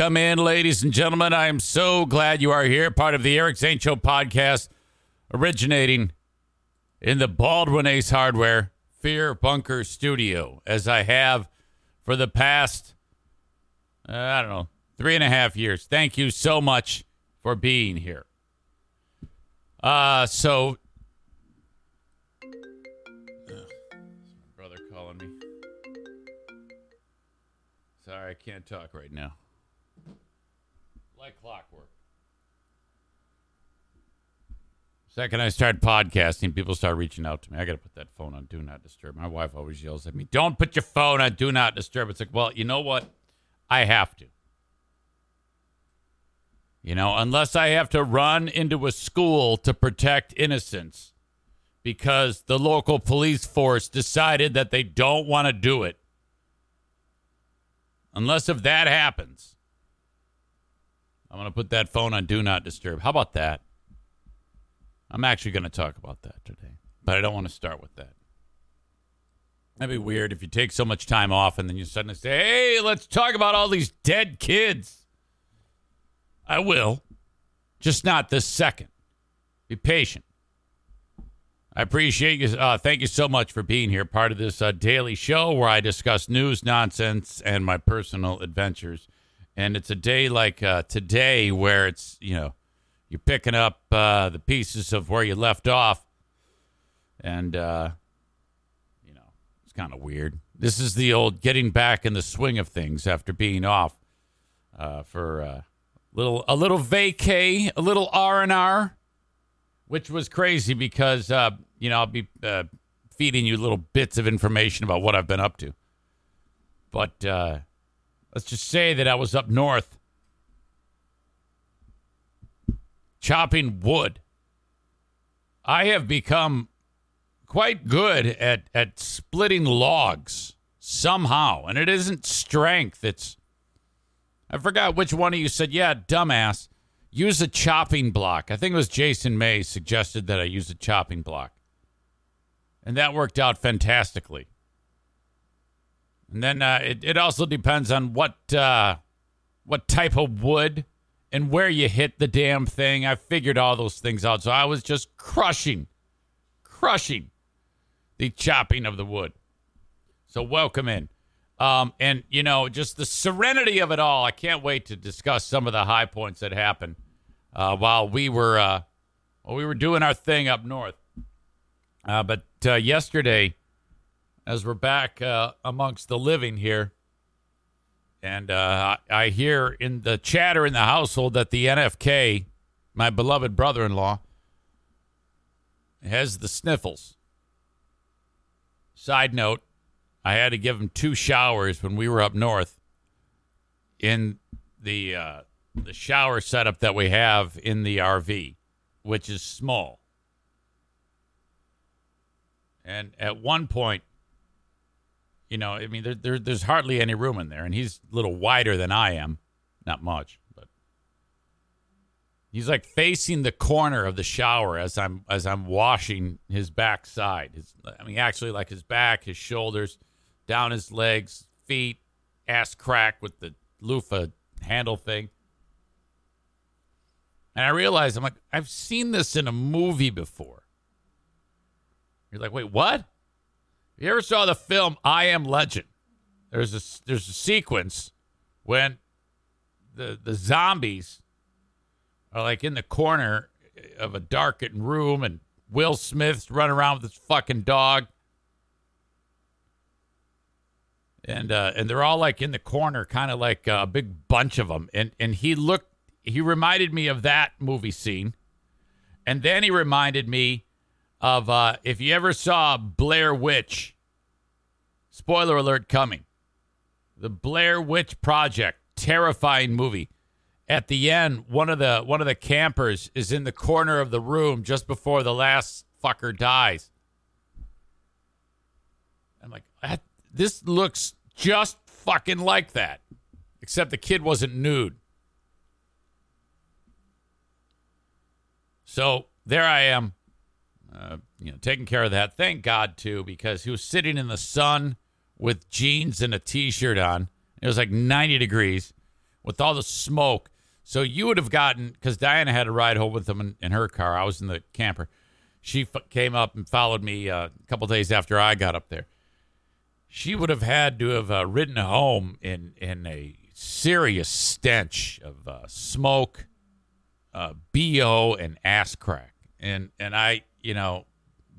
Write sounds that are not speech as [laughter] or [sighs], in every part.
Welcome in, ladies and gentlemen. I am so glad you are here, part of the Eric Zane Show podcast, originating in the Baldwin Ace Hardware Fear Bunker Studio, as I have for the past, uh, I don't know, three and a half years. Thank you so much for being here. Uh, so, brother calling me. Sorry, I can't talk right now. Like clockwork. Second, I start podcasting, people start reaching out to me. I got to put that phone on Do Not Disturb. My wife always yells at me, Don't put your phone on Do Not Disturb. It's like, well, you know what? I have to. You know, unless I have to run into a school to protect innocents because the local police force decided that they don't want to do it. Unless if that happens, I'm going to put that phone on Do Not Disturb. How about that? I'm actually going to talk about that today, but I don't want to start with that. That'd be weird if you take so much time off and then you suddenly say, hey, let's talk about all these dead kids. I will, just not this second. Be patient. I appreciate you. Uh, thank you so much for being here, part of this uh, daily show where I discuss news, nonsense, and my personal adventures. And it's a day like uh, today where it's, you know, you're picking up uh, the pieces of where you left off. And, uh, you know, it's kind of weird. This is the old getting back in the swing of things after being off uh, for a little, a little vacay, a little R&R which was crazy because uh, you know I'll be uh, feeding you little bits of information about what I've been up to. But uh, let's just say that I was up north chopping wood. I have become quite good at at splitting logs somehow, and it isn't strength. It's I forgot which one of you said, "Yeah, dumbass." use a chopping block. I think it was Jason May suggested that I use a chopping block. And that worked out fantastically. And then uh, it, it also depends on what uh, what type of wood and where you hit the damn thing. I figured all those things out. So I was just crushing, crushing the chopping of the wood. So welcome in. Um, and you know, just the serenity of it all. I can't wait to discuss some of the high points that happened uh, while we were uh, while we were doing our thing up north. Uh, but uh, yesterday, as we're back uh, amongst the living here, and uh, I hear in the chatter in the household that the NFK, my beloved brother-in-law, has the sniffles. Side note I had to give him two showers when we were up north in the uh, the shower setup that we have in the RV, which is small. And at one point, you know, I mean, there, there, there's hardly any room in there, and he's a little wider than I am, not much, but he's like facing the corner of the shower as I'm as I'm washing his backside. His, I mean, actually, like his back, his shoulders down his legs, feet, ass crack with the loofah handle thing. And I realized, I'm like, I've seen this in a movie before. You're like, wait, what? You ever saw the film I Am Legend? There's a there's a sequence when the the zombies are like in the corner of a darkened room, and Will Smith's running around with his fucking dog. And uh, and they're all like in the corner, kind of like a big bunch of them. And and he looked, he reminded me of that movie scene, and then he reminded me of uh, if you ever saw Blair Witch. Spoiler alert coming. The Blair Witch Project, terrifying movie. At the end, one of the one of the campers is in the corner of the room just before the last fucker dies. I'm like, this looks just fucking like that, except the kid wasn't nude. So there I am, uh, you know, taking care of that. Thank God too, because he was sitting in the sun with jeans and a t-shirt on. It was like 90 degrees with all the smoke. So you would have gotten because Diana had a ride home with him in, in, her car. I was in the camper. She f- came up and followed me uh, a couple days after I got up there. She would have had to have uh, ridden home in in a serious stench of uh, smoke, uh, bo, and ass crack. And and I, you know,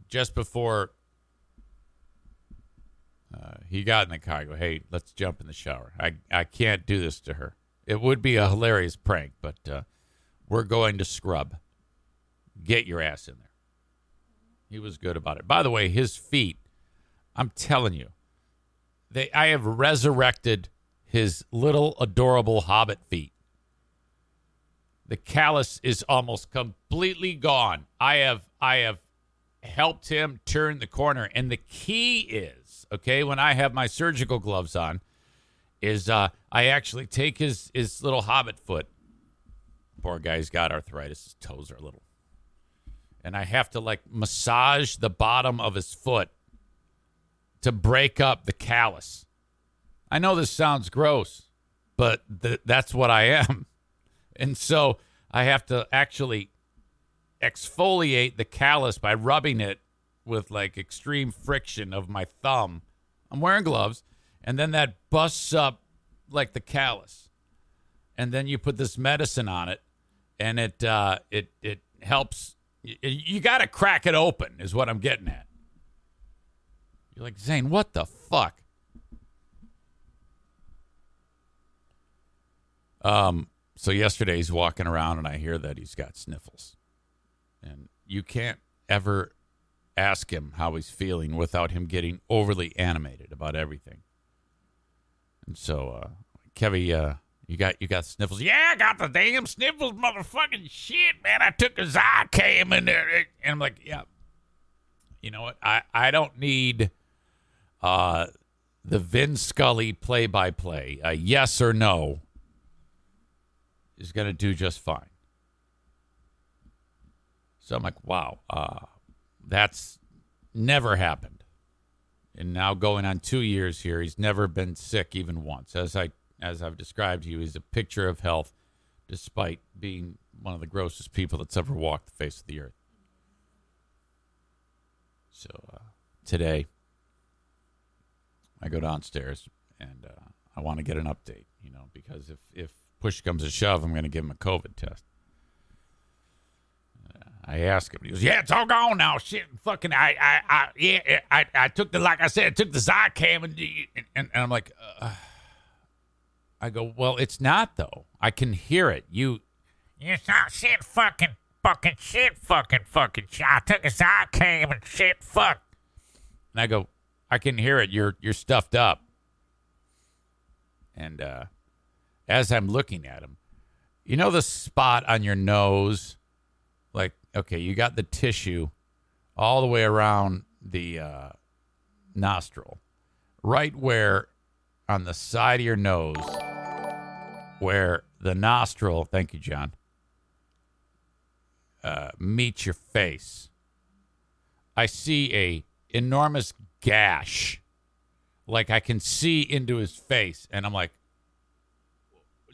just before uh, he got in the car. I go, hey, let's jump in the shower. I, I can't do this to her. It would be a hilarious prank, but uh, we're going to scrub. Get your ass in there. He was good about it. By the way, his feet, I'm telling you, they I have resurrected his little adorable hobbit feet. The callus is almost completely gone. I have I have helped him turn the corner and the key is okay, when I have my surgical gloves on, is uh, I actually take his his little hobbit foot. Poor guy's got arthritis; his toes are little, and I have to like massage the bottom of his foot to break up the callus. I know this sounds gross, but th- that's what I am, and so I have to actually exfoliate the callus by rubbing it with like extreme friction of my thumb. I'm wearing gloves, and then that busts up like the callus, and then you put this medicine on it, and it uh, it it helps. You, you got to crack it open, is what I'm getting at. You're like Zane, what the fuck? Um. So yesterday he's walking around, and I hear that he's got sniffles, and you can't ever ask him how he's feeling without him getting overly animated about everything. And so, uh, Kevy, uh, you got you got sniffles? Yeah, I got the damn sniffles, motherfucking shit, man. I took a Zicam in there, and I'm like, yeah. You know what? I I don't need uh the Vin Scully play by play. Yes or no is going to do just fine. So I'm like, wow. Uh, that's never happened. And now going on two years here, he's never been sick even once. As I as I've described to you, he's a picture of health, despite being one of the grossest people that's ever walked the face of the earth. So uh, today, I go downstairs and uh, I want to get an update, you know, because if if push comes to shove, I'm going to give him a COVID test. I asked him. He goes, "Yeah, it's all gone now. Shit, fucking, I, I, I yeah, I, I took the, like I said, I took the Zicam, and, and, and I'm like, uh, I go, well, it's not though. I can hear it. You, it's not shit, fucking, fucking shit, fucking, fucking. Shit. I took a Zicam and shit, fuck. And I go, I can hear it. You're, you're stuffed up. And uh, as I'm looking at him, you know the spot on your nose, like okay, you got the tissue all the way around the uh, nostril, right where on the side of your nose, where the nostril, thank you, John, uh, meets your face. I see a enormous gash, like I can see into his face, and I'm like,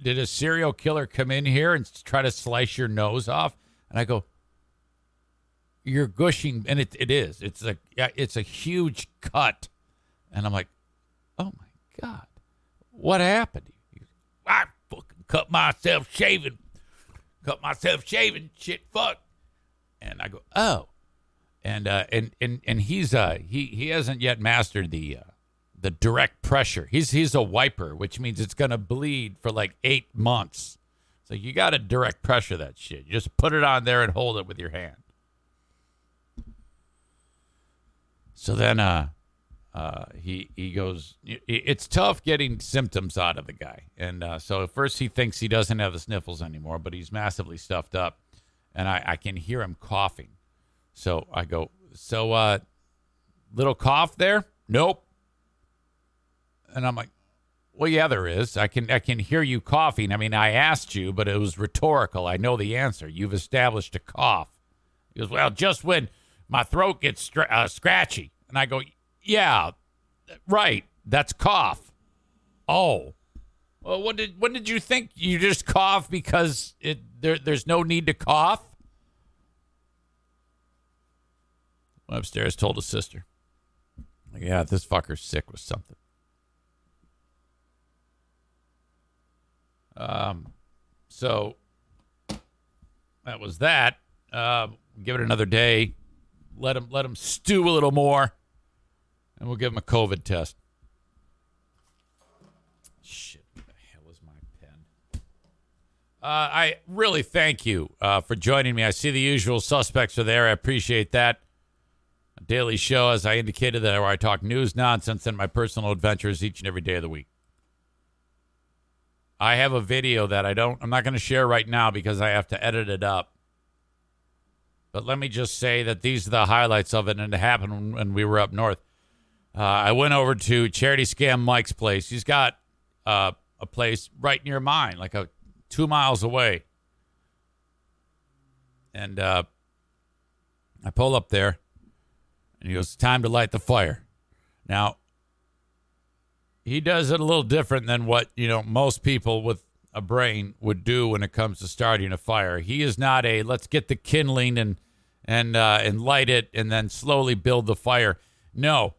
did a serial killer come in here and try to slice your nose off? And I go, you're gushing, and it, it is. It's a it's a huge cut, and I'm like, oh my god, what happened? I fucking cut myself shaving, cut myself shaving, shit, fuck. And I go, oh, and uh, and and and he's uh he he hasn't yet mastered the uh, the direct pressure. He's he's a wiper, which means it's gonna bleed for like eight months. So you got to direct pressure that shit. You just put it on there and hold it with your hand. So then, uh, uh, he he goes. It's tough getting symptoms out of the guy, and uh, so at first he thinks he doesn't have the sniffles anymore, but he's massively stuffed up, and I, I can hear him coughing. So I go, so uh, little cough there? Nope. And I'm like, well, yeah, there is. I can I can hear you coughing. I mean, I asked you, but it was rhetorical. I know the answer. You've established a cough. He goes, well, just when my throat gets str- uh, scratchy, and I go, yeah, right. That's cough. Oh, well, what did what did you think? You just cough because it there there's no need to cough. Upstairs, told his sister. Yeah, this fucker's sick with something. Um, so that was that. Uh, give it another day. Let him let him stew a little more, and we'll give him a COVID test. Shit, what the hell is my pen? Uh, I really thank you uh, for joining me. I see the usual suspects are there. I appreciate that. Daily show, as I indicated, that where I talk news, nonsense, and my personal adventures each and every day of the week. I have a video that I don't, I'm not going to share right now because I have to edit it up. But let me just say that these are the highlights of it, and it happened when we were up north. Uh, I went over to Charity Scam Mike's place. He's got uh, a place right near mine, like a two miles away. And uh, I pull up there, and he goes, "Time to light the fire." Now, he does it a little different than what you know most people with a brain would do when it comes to starting a fire. He is not a let's get the kindling and and uh, and light it and then slowly build the fire. No,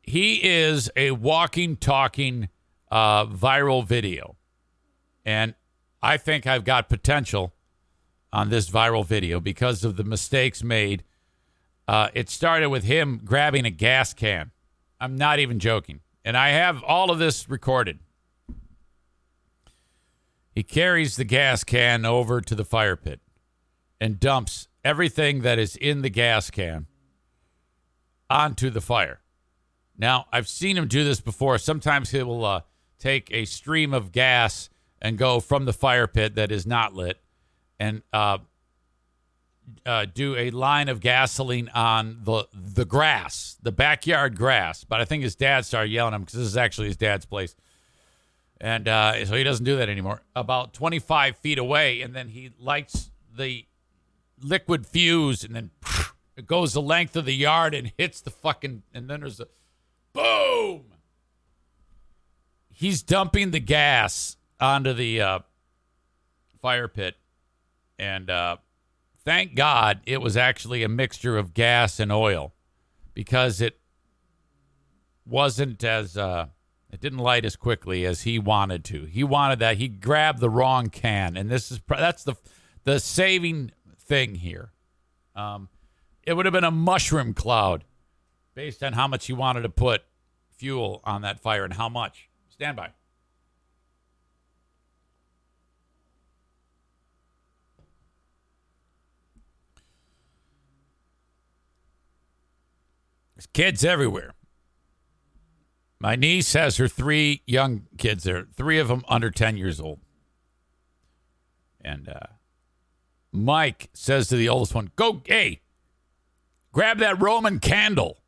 he is a walking, talking uh, viral video, and I think I've got potential on this viral video because of the mistakes made. Uh, it started with him grabbing a gas can. I'm not even joking and I have all of this recorded. He carries the gas can over to the fire pit and dumps everything that is in the gas can onto the fire. Now, I've seen him do this before. Sometimes he will uh, take a stream of gas and go from the fire pit that is not lit and uh, uh, do a line of gasoline on the the grass, the backyard grass. But I think his dad started yelling at him because this is actually his dad's place, and uh, so he doesn't do that anymore. About 25 feet away, and then he lights the liquid fuse, and then [laughs] it goes the length of the yard and hits the fucking. And then there's a boom. He's dumping the gas onto the uh, fire pit, and uh, thank God it was actually a mixture of gas and oil because it wasn't as uh, it didn't light as quickly as he wanted to. He wanted that he grabbed the wrong can, and this is that's the the saving thing here. Um, it would have been a mushroom cloud based on how much he wanted to put fuel on that fire and how much. Stand by. There's kids everywhere. My niece has her three young kids there, three of them under 10 years old. And uh, Mike says to the oldest one, Go, hey, grab that Roman candle.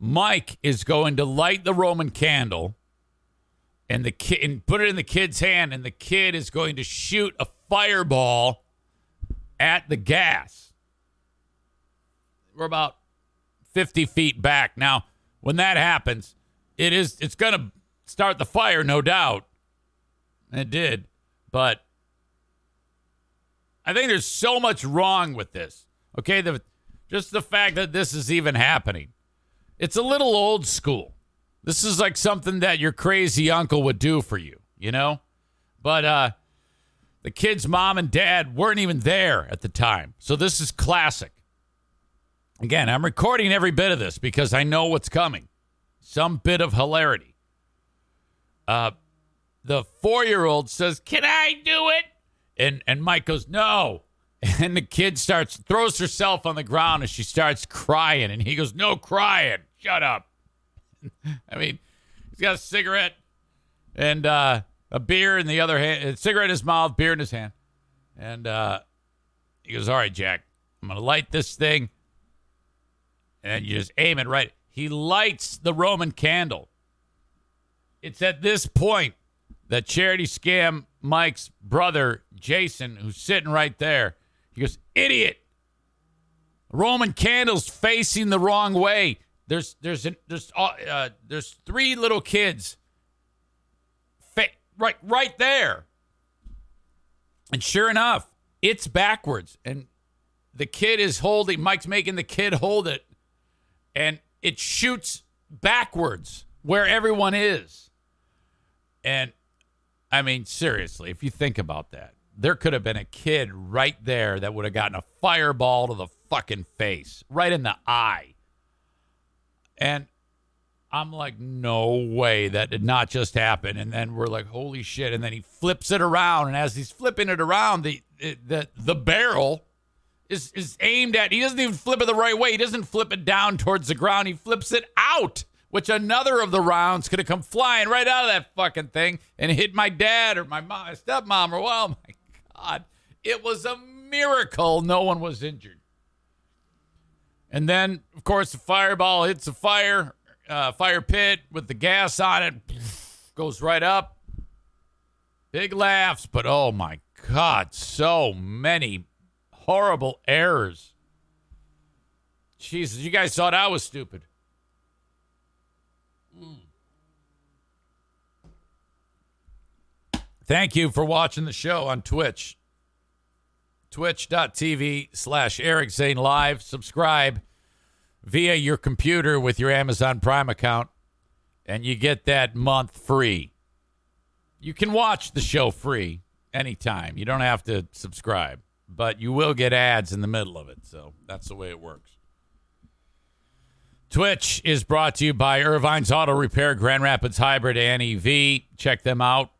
Mike is going to light the Roman candle and the kid and put it in the kid's hand, and the kid is going to shoot a fireball at the gas. We're about 50 feet back. Now, when that happens, it is it's going to start the fire, no doubt. It did, but I think there's so much wrong with this. Okay, the just the fact that this is even happening. It's a little old school. This is like something that your crazy uncle would do for you, you know? But uh, the kid's mom and dad weren't even there at the time. So this is classic. Again, I'm recording every bit of this because I know what's coming. Some bit of hilarity. Uh, the four year old says, Can I do it? And and Mike goes, No. [laughs] And the kid starts throws herself on the ground and she starts crying. And he goes, No crying. Shut up. [laughs] I mean, he's got a cigarette and uh, a beer in the other hand, a cigarette in his mouth, beer in his hand. And uh, he goes, All right, Jack, I'm going to light this thing. And you just aim it right. He lights the Roman candle. It's at this point that Charity Scam Mike's brother, Jason, who's sitting right there, he goes, Idiot! Roman candles facing the wrong way. There's there's an, there's uh, uh, there's three little kids fa- right right there. And sure enough, it's backwards and the kid is holding Mike's making the kid hold it and it shoots backwards where everyone is. And I mean seriously, if you think about that, there could have been a kid right there that would have gotten a fireball to the fucking face, right in the eye. And I'm like, no way that did not just happen. And then we're like, holy shit. And then he flips it around. And as he's flipping it around, the the the barrel is is aimed at. He doesn't even flip it the right way. He doesn't flip it down towards the ground. He flips it out, which another of the rounds could have come flying right out of that fucking thing and hit my dad or my mom, my stepmom or well, [laughs] my god, it was a miracle. No one was injured. And then, of course, the fireball hits a fire uh, fire pit with the gas on it, [laughs] goes right up. Big laughs, but oh my God, so many horrible errors. Jesus, you guys thought I was stupid. Hmm. Thank you for watching the show on Twitch. Twitch.tv slash Eric Zane Live. Subscribe via your computer with your Amazon Prime account, and you get that month free. You can watch the show free anytime. You don't have to subscribe, but you will get ads in the middle of it. So that's the way it works. Twitch is brought to you by Irvine's Auto Repair, Grand Rapids Hybrid and EV. Check them out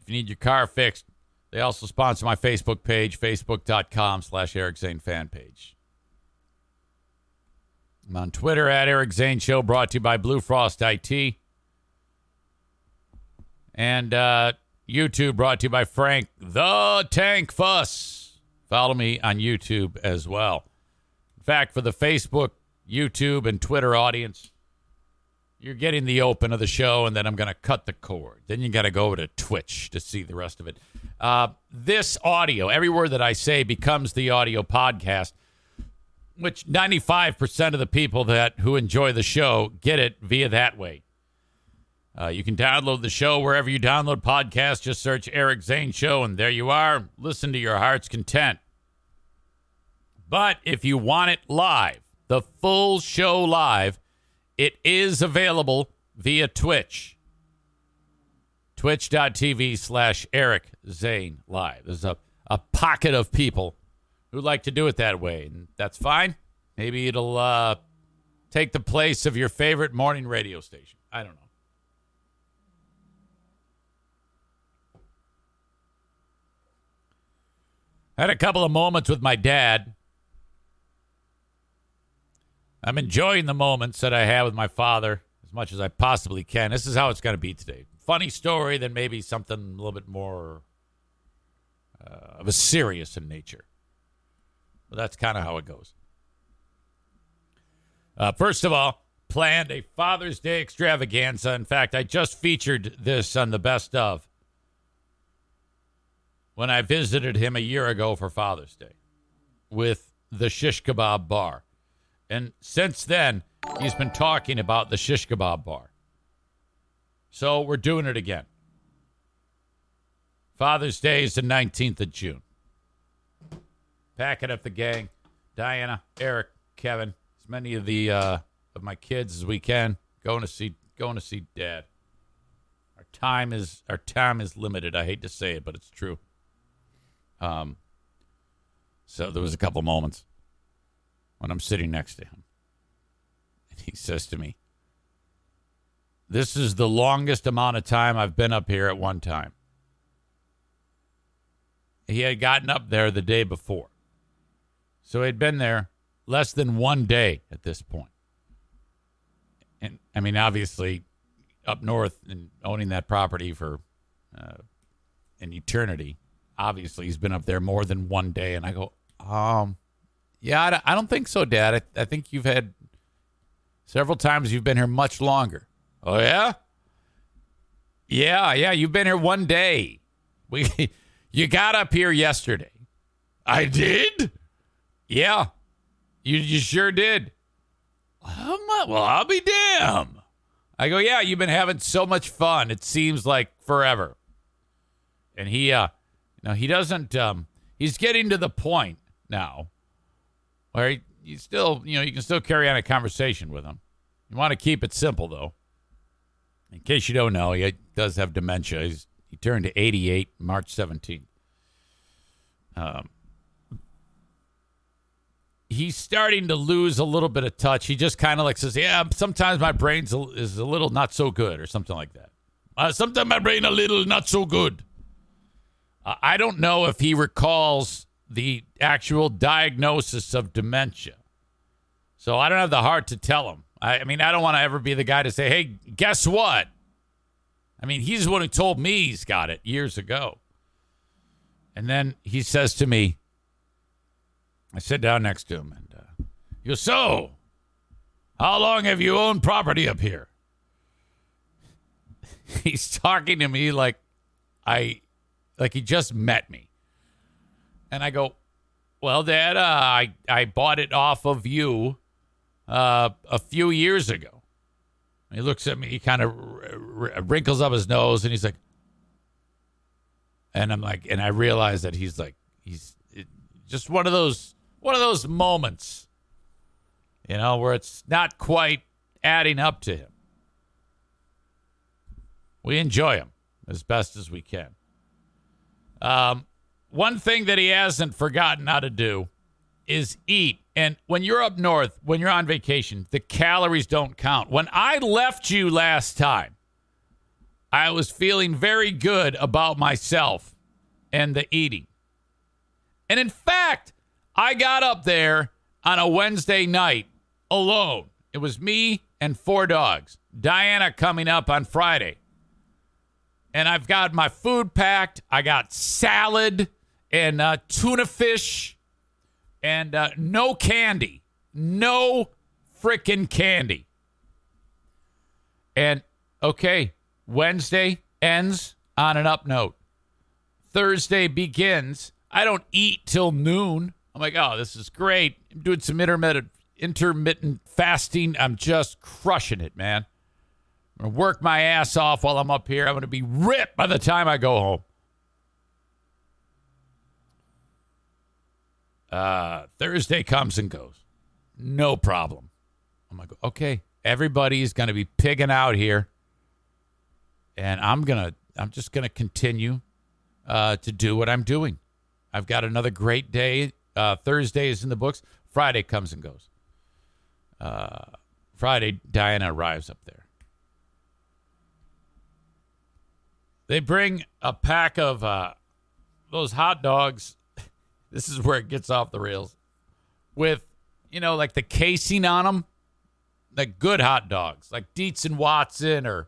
if you need your car fixed. They also sponsor my Facebook page, facebook.com slash Eric Zane fan page. I'm on Twitter at Eric Zane Show, brought to you by Blue Frost IT. And uh, YouTube, brought to you by Frank the Tank Fuss. Follow me on YouTube as well. In fact, for the Facebook, YouTube, and Twitter audience, you're getting the open of the show, and then I'm going to cut the cord. Then you got to go to Twitch to see the rest of it. Uh, this audio, every word that I say becomes the audio podcast which 95% of the people that who enjoy the show get it via that way. Uh, you can download the show wherever you download podcasts. Just search Eric Zane Show, and there you are. Listen to your heart's content. But if you want it live, the full show live, it is available via Twitch. Twitch.tv slash Eric Zane Live. There's a, a pocket of people who like to do it that way, and that's fine. Maybe it'll uh, take the place of your favorite morning radio station. I don't know. I had a couple of moments with my dad. I'm enjoying the moments that I have with my father as much as I possibly can. This is how it's going to be today. Funny story, then maybe something a little bit more uh, of a serious in nature. But that's kind of how it goes. Uh, first of all, planned a Father's Day extravaganza. In fact, I just featured this on the best of when I visited him a year ago for Father's Day with the Shish Kebab Bar. And since then, he's been talking about the Shish Kebab Bar. So we're doing it again. Father's Day is the 19th of June. Packing up the gang. Diana, Eric, Kevin, as many of the uh, of my kids as we can. Going to see going to see dad. Our time is our time is limited. I hate to say it, but it's true. Um. So there was a couple moments when I'm sitting next to him, and he says to me, "This is the longest amount of time I've been up here at one time." He had gotten up there the day before, so he'd been there less than one day at this point. And I mean, obviously, up north and owning that property for uh, an eternity. Obviously, he's been up there more than one day. And I go, um, yeah, I don't, think so, Dad. I, I think you've had several times you've been here much longer. Oh yeah, yeah, yeah. You've been here one day. We, [laughs] you got up here yesterday. I did. Yeah, you you sure did. Well, I'll be damn. I go, yeah, you've been having so much fun. It seems like forever. And he, uh, no, he doesn't. Um, he's getting to the point now where he, you still, you know, you can still carry on a conversation with him. You want to keep it simple, though. In case you don't know, he does have dementia. He's, he turned to 88 March 17th. Um, he's starting to lose a little bit of touch. He just kind of like says, "Yeah, sometimes my brain's a, is a little not so good," or something like that. Uh, sometimes my brain a little not so good. Uh, I don't know if he recalls the actual diagnosis of dementia, so I don't have the heart to tell him. I, I mean, I don't want to ever be the guy to say, "Hey, guess what?" I mean, he's the one who told me he's got it years ago. And then he says to me, I sit down next to him and uh, he goes, So, how long have you owned property up here? [laughs] He's talking to me like I, like he just met me. And I go, Well, Dad, uh, I, I bought it off of you uh, a few years ago. He looks at me, he kind of wrinkles up his nose and he's like, and I'm like, and I realize that he's like, he's it, just one of those one of those moments, you know, where it's not quite adding up to him. We enjoy him as best as we can. Um, one thing that he hasn't forgotten how to do is eat. And when you're up north, when you're on vacation, the calories don't count. When I left you last time, I was feeling very good about myself and the eating. And in fact, I got up there on a Wednesday night alone. It was me and four dogs. Diana coming up on Friday. And I've got my food packed. I got salad and uh, tuna fish and uh, no candy. No freaking candy. And okay, Wednesday ends on an up note. Thursday begins. I don't eat till noon. I'm like, oh, this is great. I'm doing some intermittent intermittent fasting. I'm just crushing it, man. Gonna work my ass off while I'm up here. I'm gonna be ripped by the time I go home. Uh, Thursday comes and goes. No problem. I'm like, okay, everybody's gonna be pigging out here. And I'm gonna I'm just gonna continue uh, to do what I'm doing. I've got another great day uh, Thursday is in the books. Friday comes and goes. Uh, Friday, Diana arrives up there. They bring a pack of uh, those hot dogs. [laughs] this is where it gets off the rails. With, you know, like the casing on them. Like good hot dogs, like Dietz and Watson or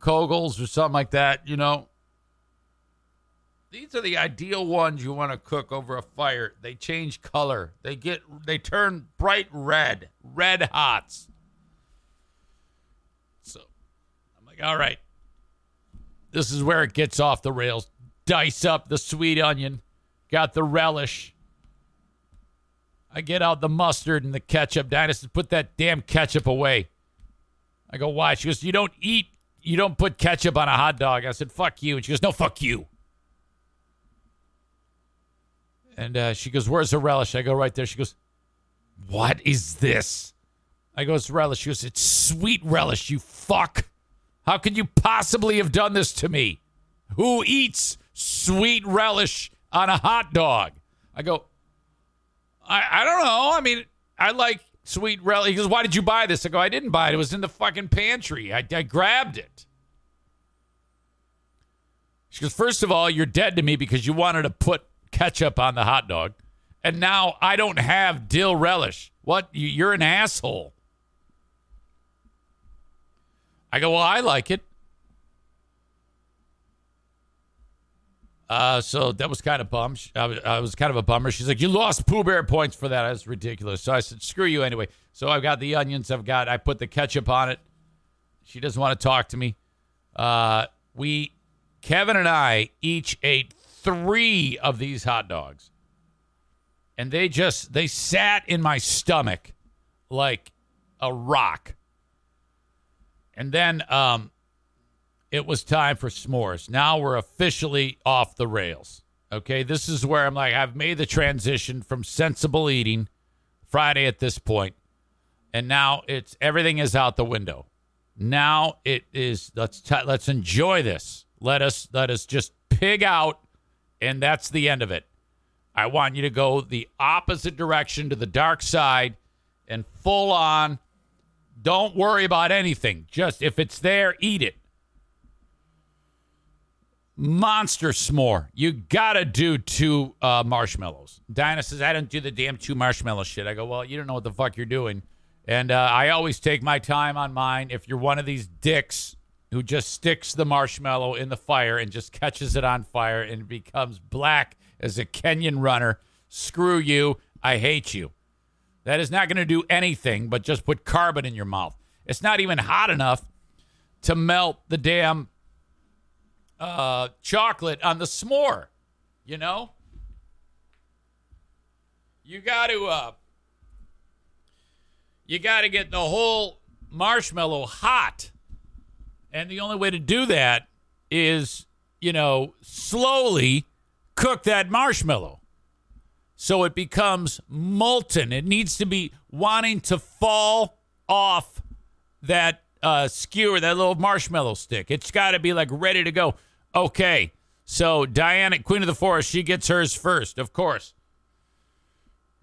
Koegels or something like that, you know. These are the ideal ones you want to cook over a fire. They change color. They get they turn bright red, red hots. So I'm like, all right. This is where it gets off the rails. Dice up the sweet onion. Got the relish. I get out the mustard and the ketchup. Dinah says, put that damn ketchup away. I go, why? She goes, you don't eat, you don't put ketchup on a hot dog. I said, fuck you. And she goes, no, fuck you. And uh, she goes, Where's the relish? I go, Right there. She goes, What is this? I go, It's relish. She goes, It's sweet relish, you fuck. How could you possibly have done this to me? Who eats sweet relish on a hot dog? I go, I, I don't know. I mean, I like sweet relish. He goes, Why did you buy this? I go, I didn't buy it. It was in the fucking pantry. I, I grabbed it. She goes, First of all, you're dead to me because you wanted to put ketchup on the hot dog. And now I don't have dill relish. What? You- You're an asshole. I go, Well, I like it. Uh, so that was kind of was, I was kind of a bummer. She's like, "You lost Pooh Bear points for that. That's ridiculous." So I said, "Screw you anyway." So I've got the onions. I've got. I put the ketchup on it. She doesn't want to talk to me. Uh, we, Kevin and I, each ate three of these hot dogs, and they just they sat in my stomach like a rock. And then um, it was time for s'mores. Now we're officially off the rails. Okay, this is where I'm like, I've made the transition from sensible eating Friday at this point, and now it's everything is out the window. Now it is let's t- let's enjoy this. Let us let us just pig out, and that's the end of it. I want you to go the opposite direction to the dark side, and full on. Don't worry about anything. Just if it's there, eat it monster s'more. You gotta do two uh, marshmallows. Dinah says, I don't do the damn two marshmallow shit. I go, well, you don't know what the fuck you're doing. And uh, I always take my time on mine. If you're one of these dicks who just sticks the marshmallow in the fire and just catches it on fire and becomes black as a Kenyan runner, screw you. I hate you. That is not going to do anything but just put carbon in your mouth. It's not even hot enough to melt the damn uh, chocolate on the s'more. You know, you got to uh, you got to get the whole marshmallow hot, and the only way to do that is you know slowly cook that marshmallow so it becomes molten. It needs to be wanting to fall off that uh, skewer, that little marshmallow stick. It's got to be like ready to go. Okay, so Diana, Queen of the Forest, she gets hers first, of course.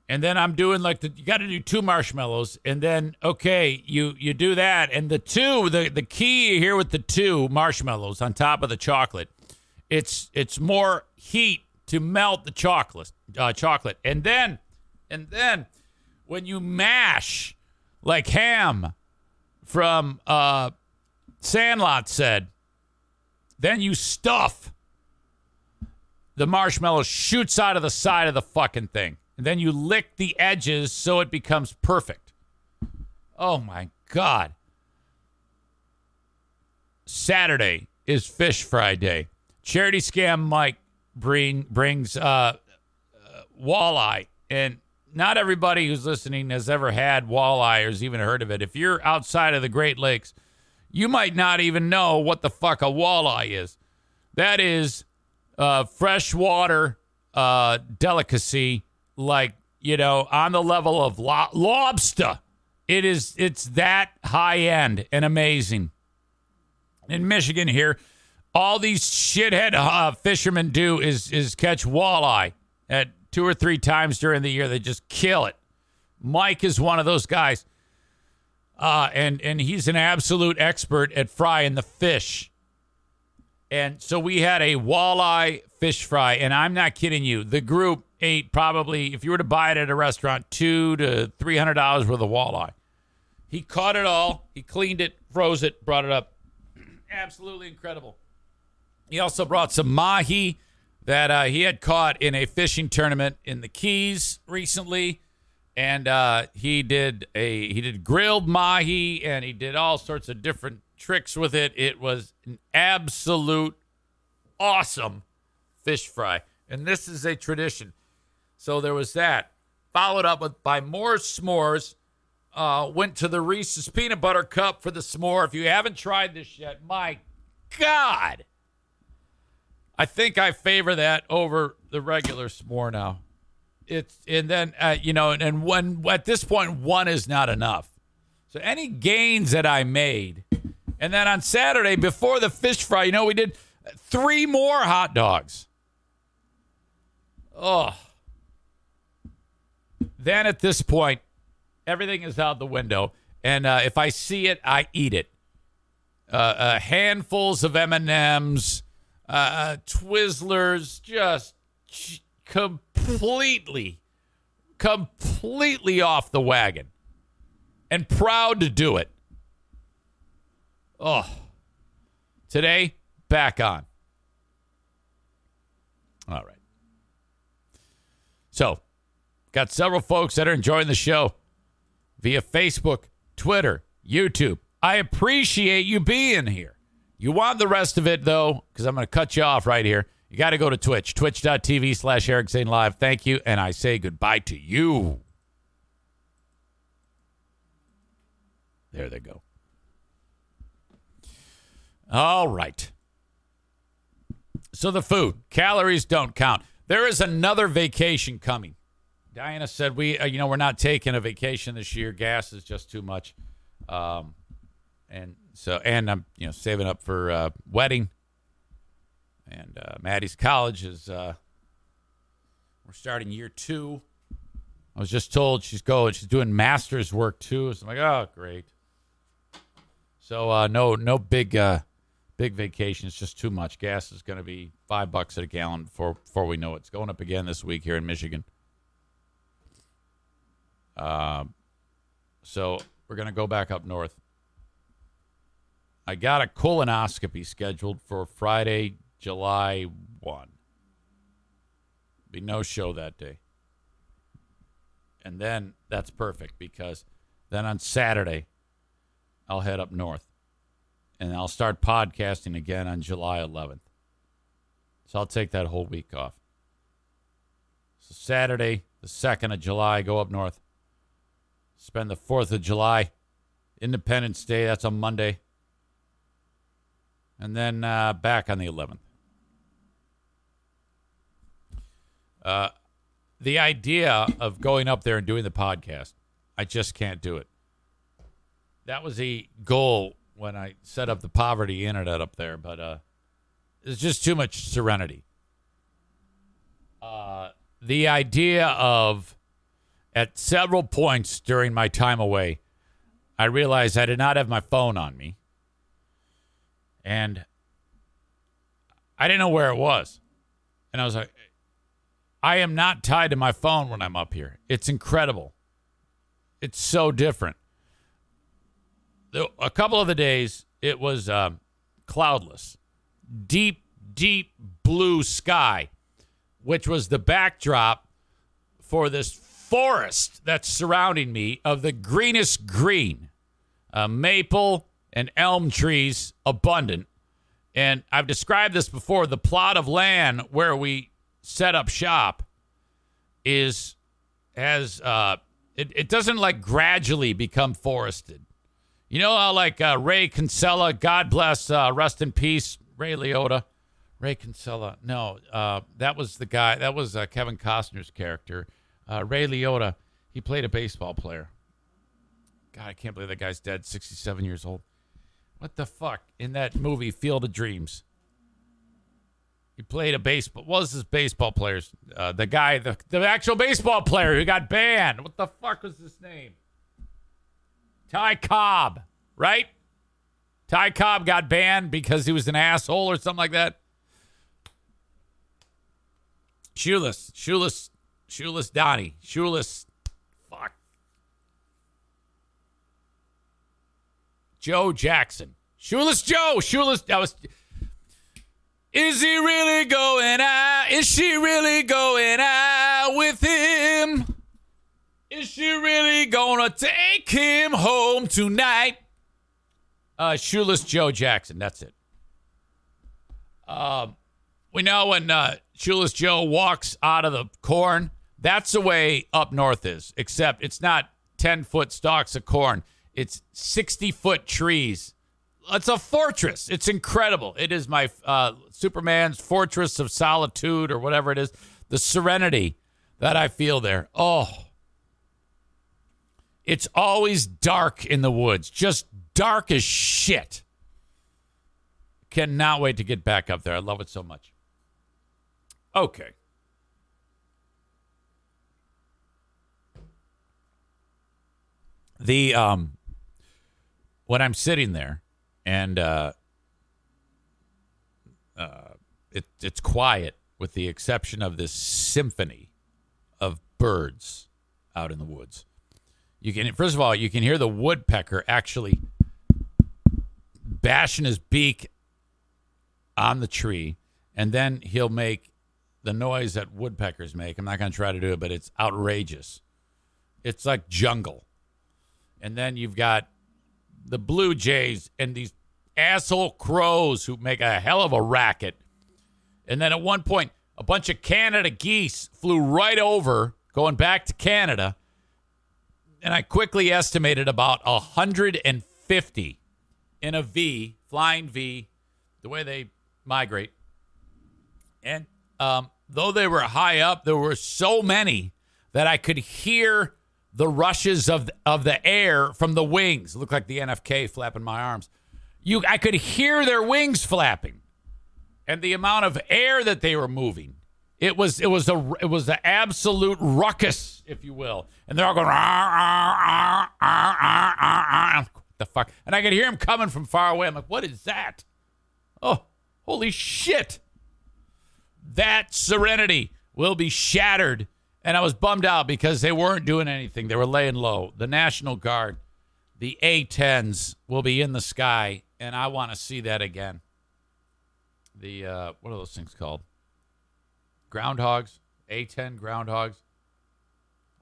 And then I'm doing like the you got to do two marshmallows, and then okay, you you do that, and the two the the key here with the two marshmallows on top of the chocolate, it's it's more heat to melt the chocolate uh, chocolate, and then and then when you mash like ham from uh, Sandlot said, then you stuff the marshmallow shoots out of the side of the fucking thing. And then you lick the edges so it becomes perfect. Oh my God. Saturday is fish fry day. Charity scam Mike bring, brings uh, walleye. And not everybody who's listening has ever had walleye or has even heard of it. If you're outside of the Great Lakes, you might not even know what the fuck a walleye is. That is uh, freshwater uh, delicacy, like you know, on the level of lo- lobster. It is. It's that high end and amazing. In Michigan here, all these shithead uh, fishermen do is is catch walleye at two or three times during the year. They just kill it. Mike is one of those guys, uh, and and he's an absolute expert at frying the fish. And so we had a walleye fish fry, and I'm not kidding you. The group ate probably, if you were to buy it at a restaurant, two to three hundred dollars worth of walleye. He caught it all. He cleaned it, froze it, brought it up. [clears throat] Absolutely incredible. He also brought some mahi that uh, he had caught in a fishing tournament in the Keys recently, and uh, he did a he did grilled mahi and he did all sorts of different tricks with it. It was an absolute awesome fish fry, and this is a tradition. So there was that. Followed up with by more s'mores. Uh, went to the Reese's peanut butter cup for the s'more. If you haven't tried this yet, my God. I think I favor that over the regular s'more now. It's and then uh, you know, and when at this point one is not enough. So any gains that I made, And then on Saturday, before the fish fry, you know, we did three more hot dogs. Oh. Then at this point, everything is out the window. And uh, if I see it, I eat it. Uh, uh, handfuls of M&Ms, uh, uh, Twizzlers, just completely, completely off the wagon. And proud to do it. Oh. Today, back on. All right. So, got several folks that are enjoying the show via Facebook, Twitter, YouTube. I appreciate you being here. You want the rest of it, though, because I'm going to cut you off right here. You got to go to Twitch, twitch.tv slash Eric Zane Live. Thank you, and I say goodbye to you. There they go. All right. So the food, calories don't count. There is another vacation coming. Diana said we, uh, you know, we're not taking a vacation this year. Gas is just too much, um, and so and I'm, you know, saving up for uh, wedding. And uh, Maddie's college is, uh, we're starting year two. I was just told she's going. She's doing master's work too. So I'm like, oh, great. So uh, no, no big, uh, big vacation. It's just too much. Gas is going to be five bucks at a gallon before before we know it. It's going up again this week here in Michigan. Um, so we're going to go back up north. I got a colonoscopy scheduled for Friday, July 1. Be no show that day. And then that's perfect because then on Saturday, I'll head up north and I'll start podcasting again on July 11th. So I'll take that whole week off. So Saturday, the 2nd of July, go up north. Spend the 4th of July, Independence Day, that's on Monday. And then uh, back on the 11th. Uh, the idea of going up there and doing the podcast, I just can't do it. That was the goal when I set up the poverty internet up there, but uh, it's just too much serenity. Uh, the idea of at several points during my time away, I realized I did not have my phone on me. And I didn't know where it was. And I was like, I am not tied to my phone when I'm up here. It's incredible. It's so different. A couple of the days, it was um, cloudless, deep, deep blue sky, which was the backdrop for this forest that's surrounding me of the greenest green, uh, maple and elm trees abundant. And I've described this before. The plot of land where we set up shop is has uh, it, it doesn't like gradually become forested. You know how like uh, Ray Kinsella, God bless, uh, rest in peace, Ray Liotta. Ray Kinsella, no, uh, that was the guy. That was uh, Kevin Costner's character. Uh, Ray Liotta, he played a baseball player. God, I can't believe that guy's dead, 67 years old. What the fuck? In that movie, Field of Dreams. He played a baseball. What was his baseball players? Uh, the guy, the, the actual baseball player who got banned. What the fuck was his name? Ty Cobb, right? Ty Cobb got banned because he was an asshole or something like that. Shoeless, shoeless, shoeless Donnie, shoeless. Fuck. Joe Jackson, shoeless Joe, shoeless. That was. Is he really going out? Is she really going out with him? Is she really gonna take him home tonight? Uh, shoeless Joe Jackson. That's it. Um, we know when uh, shoeless Joe walks out of the corn, that's the way up north is. Except it's not ten foot stalks of corn; it's sixty foot trees. It's a fortress. It's incredible. It is my uh, Superman's fortress of solitude, or whatever it is. The serenity that I feel there. Oh, it's always dark in the woods, just dark as shit. cannot wait to get back up there. I love it so much. Okay. The um when I'm sitting there and uh uh it it's quiet with the exception of this symphony of birds out in the woods. You can first of all, you can hear the woodpecker actually bashing his beak on the tree, and then he'll make the noise that woodpeckers make. I'm not going to try to do it, but it's outrageous. It's like jungle. And then you've got the blue jays and these asshole crows who make a hell of a racket. And then at one point, a bunch of Canada geese flew right over, going back to Canada. And I quickly estimated about 150 in a V, flying V, the way they migrate. And um, though they were high up, there were so many that I could hear the rushes of of the air from the wings. It looked like the NFK flapping my arms. You, I could hear their wings flapping, and the amount of air that they were moving. It was it was a it was an absolute ruckus, if you will, and they're all going. "Ah, ah, ah, ah, ah, ah." What the fuck? And I could hear him coming from far away. I'm like, what is that? Oh, holy shit! That serenity will be shattered. And I was bummed out because they weren't doing anything. They were laying low. The National Guard, the A 10s will be in the sky, and I want to see that again. The, uh, what are those things called? Groundhogs? A 10 groundhogs?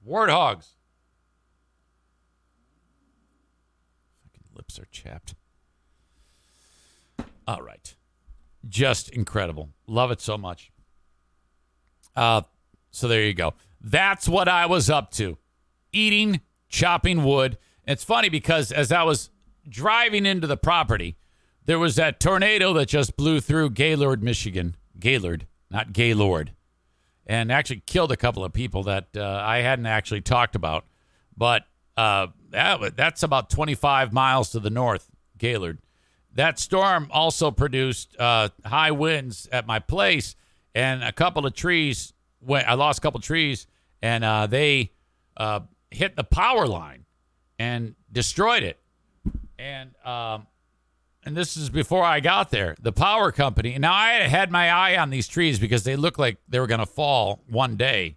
Warthogs. Fucking lips are chapped. All right. Just incredible. Love it so much. Uh, so there you go. That's what I was up to. Eating, chopping wood. It's funny because as I was driving into the property, there was that tornado that just blew through Gaylord, Michigan. Gaylord, not Gaylord. And actually killed a couple of people that uh, I hadn't actually talked about. But uh, that, that's about 25 miles to the north, Gaylord. That storm also produced uh, high winds at my place, and a couple of trees. Went, I lost a couple of trees, and uh, they uh, hit the power line and destroyed it. And um, and this is before I got there. The power company. Now I had my eye on these trees because they looked like they were going to fall one day,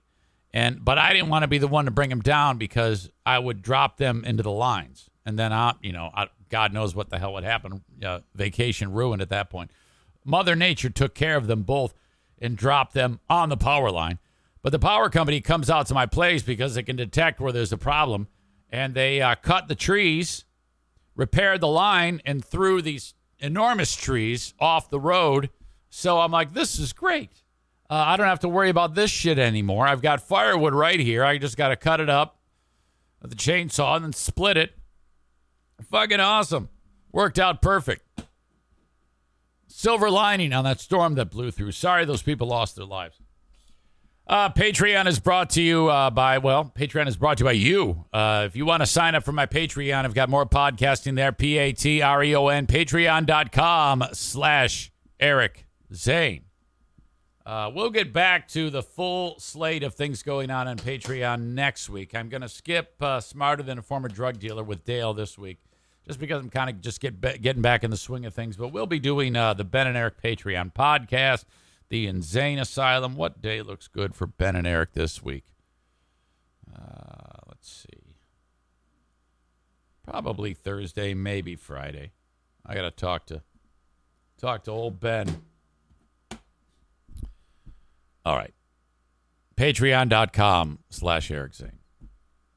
and but I didn't want to be the one to bring them down because I would drop them into the lines, and then I, you know, I, God knows what the hell would happen. Uh, vacation ruined at that point. Mother Nature took care of them both and dropped them on the power line. But the power company comes out to my place because they can detect where there's a problem, and they uh, cut the trees, repaired the line, and threw these enormous trees off the road. So I'm like, this is great. Uh, I don't have to worry about this shit anymore. I've got firewood right here. I just got to cut it up with the chainsaw and then split it. Fucking awesome. Worked out perfect. Silver lining on that storm that blew through. Sorry those people lost their lives. Uh, Patreon is brought to you uh, by, well, Patreon is brought to you by you. Uh, if you want to sign up for my Patreon, I've got more podcasting there. P A T R E O N, patreon.com slash Eric Zane. Uh, we'll get back to the full slate of things going on on Patreon next week. I'm going to skip uh, Smarter Than a Former Drug Dealer with Dale this week, just because I'm kind of just get getting back in the swing of things. But we'll be doing uh, the Ben and Eric Patreon podcast, the Insane Asylum. What day looks good for Ben and Eric this week? Uh, let's see. Probably Thursday, maybe Friday. I got to talk to talk to old Ben. All right. Patreon.com slash Eric Zane.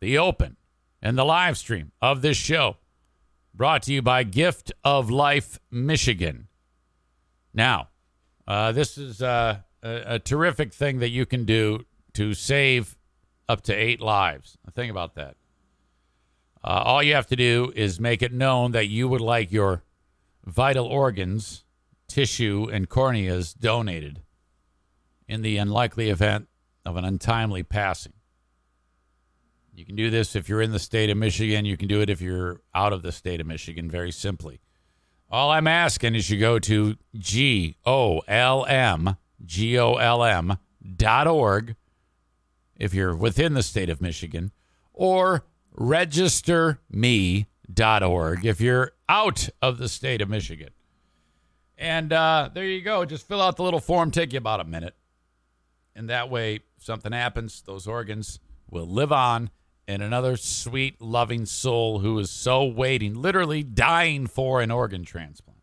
The open and the live stream of this show brought to you by Gift of Life Michigan. Now, uh, this is uh, a, a terrific thing that you can do to save up to eight lives. Think about that. Uh, all you have to do is make it known that you would like your vital organs, tissue, and corneas donated in the unlikely event of an untimely passing. You can do this if you're in the state of Michigan. You can do it if you're out of the state of Michigan, very simply. All I'm asking is you go to G O L M, G O L M dot org if you're within the state of Michigan, or registerme.org if you're out of the state of Michigan. And uh, there you go. Just fill out the little form, take you about a minute. And that way, if something happens, those organs will live on and another sweet, loving soul who is so waiting, literally dying for an organ transplant.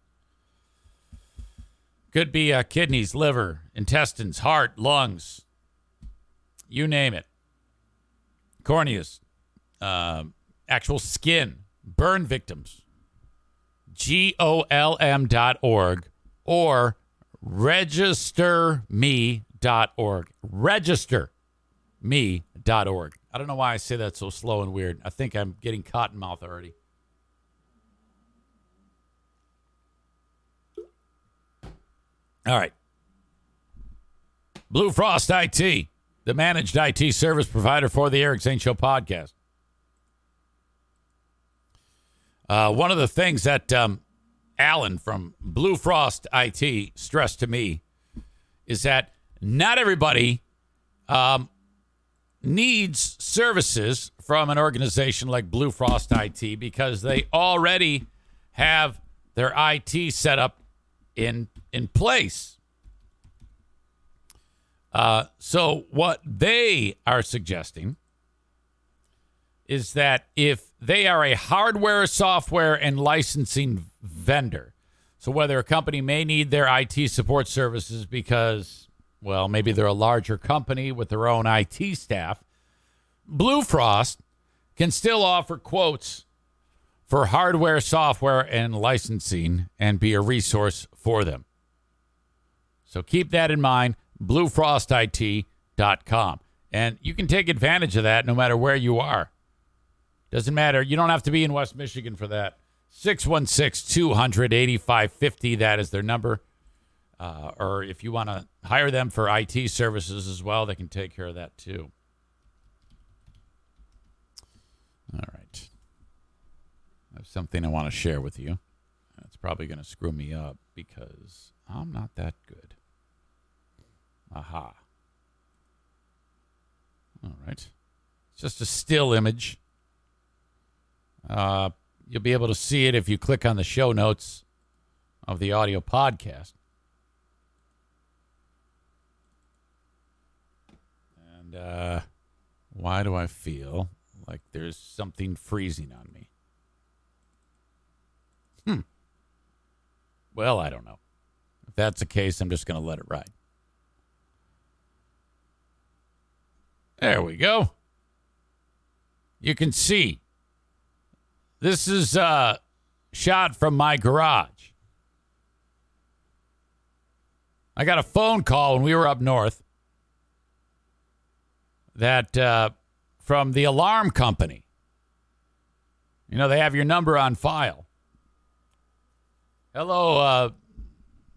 Could be uh, kidneys, liver, intestines, heart, lungs, you name it. Corneas, uh, actual skin, burn victims. G O L M dot org or registerme.org. Register me.org. I don't know why I say that so slow and weird. I think I'm getting cotton mouth already. All right. Blue Frost IT, the managed IT service provider for the Eric Zane Show podcast. Uh, one of the things that um, Alan from Blue Frost IT stressed to me is that not everybody um, needs services from an organization like Blue Frost IT because they already have their IT set up in in place. Uh, so what they are suggesting is that if they are a hardware, software, and licensing vendor, so whether a company may need their IT support services because well, maybe they're a larger company with their own IT staff. Blue Frost can still offer quotes for hardware, software, and licensing and be a resource for them. So keep that in mind, bluefrostit.com. And you can take advantage of that no matter where you are. Doesn't matter. You don't have to be in West Michigan for that. 616 200 8550. That is their number. Uh, or if you want to hire them for IT services as well, they can take care of that too. All right. I have something I want to share with you. It's probably going to screw me up because I'm not that good. Aha. All right. It's just a still image. Uh, you'll be able to see it if you click on the show notes of the audio podcast. And uh, why do I feel like there's something freezing on me? Hmm. Well, I don't know. If that's the case, I'm just going to let it ride. There we go. You can see. This is a shot from my garage. I got a phone call when we were up north that uh, from the alarm company. You know, they have your number on file. Hello, uh,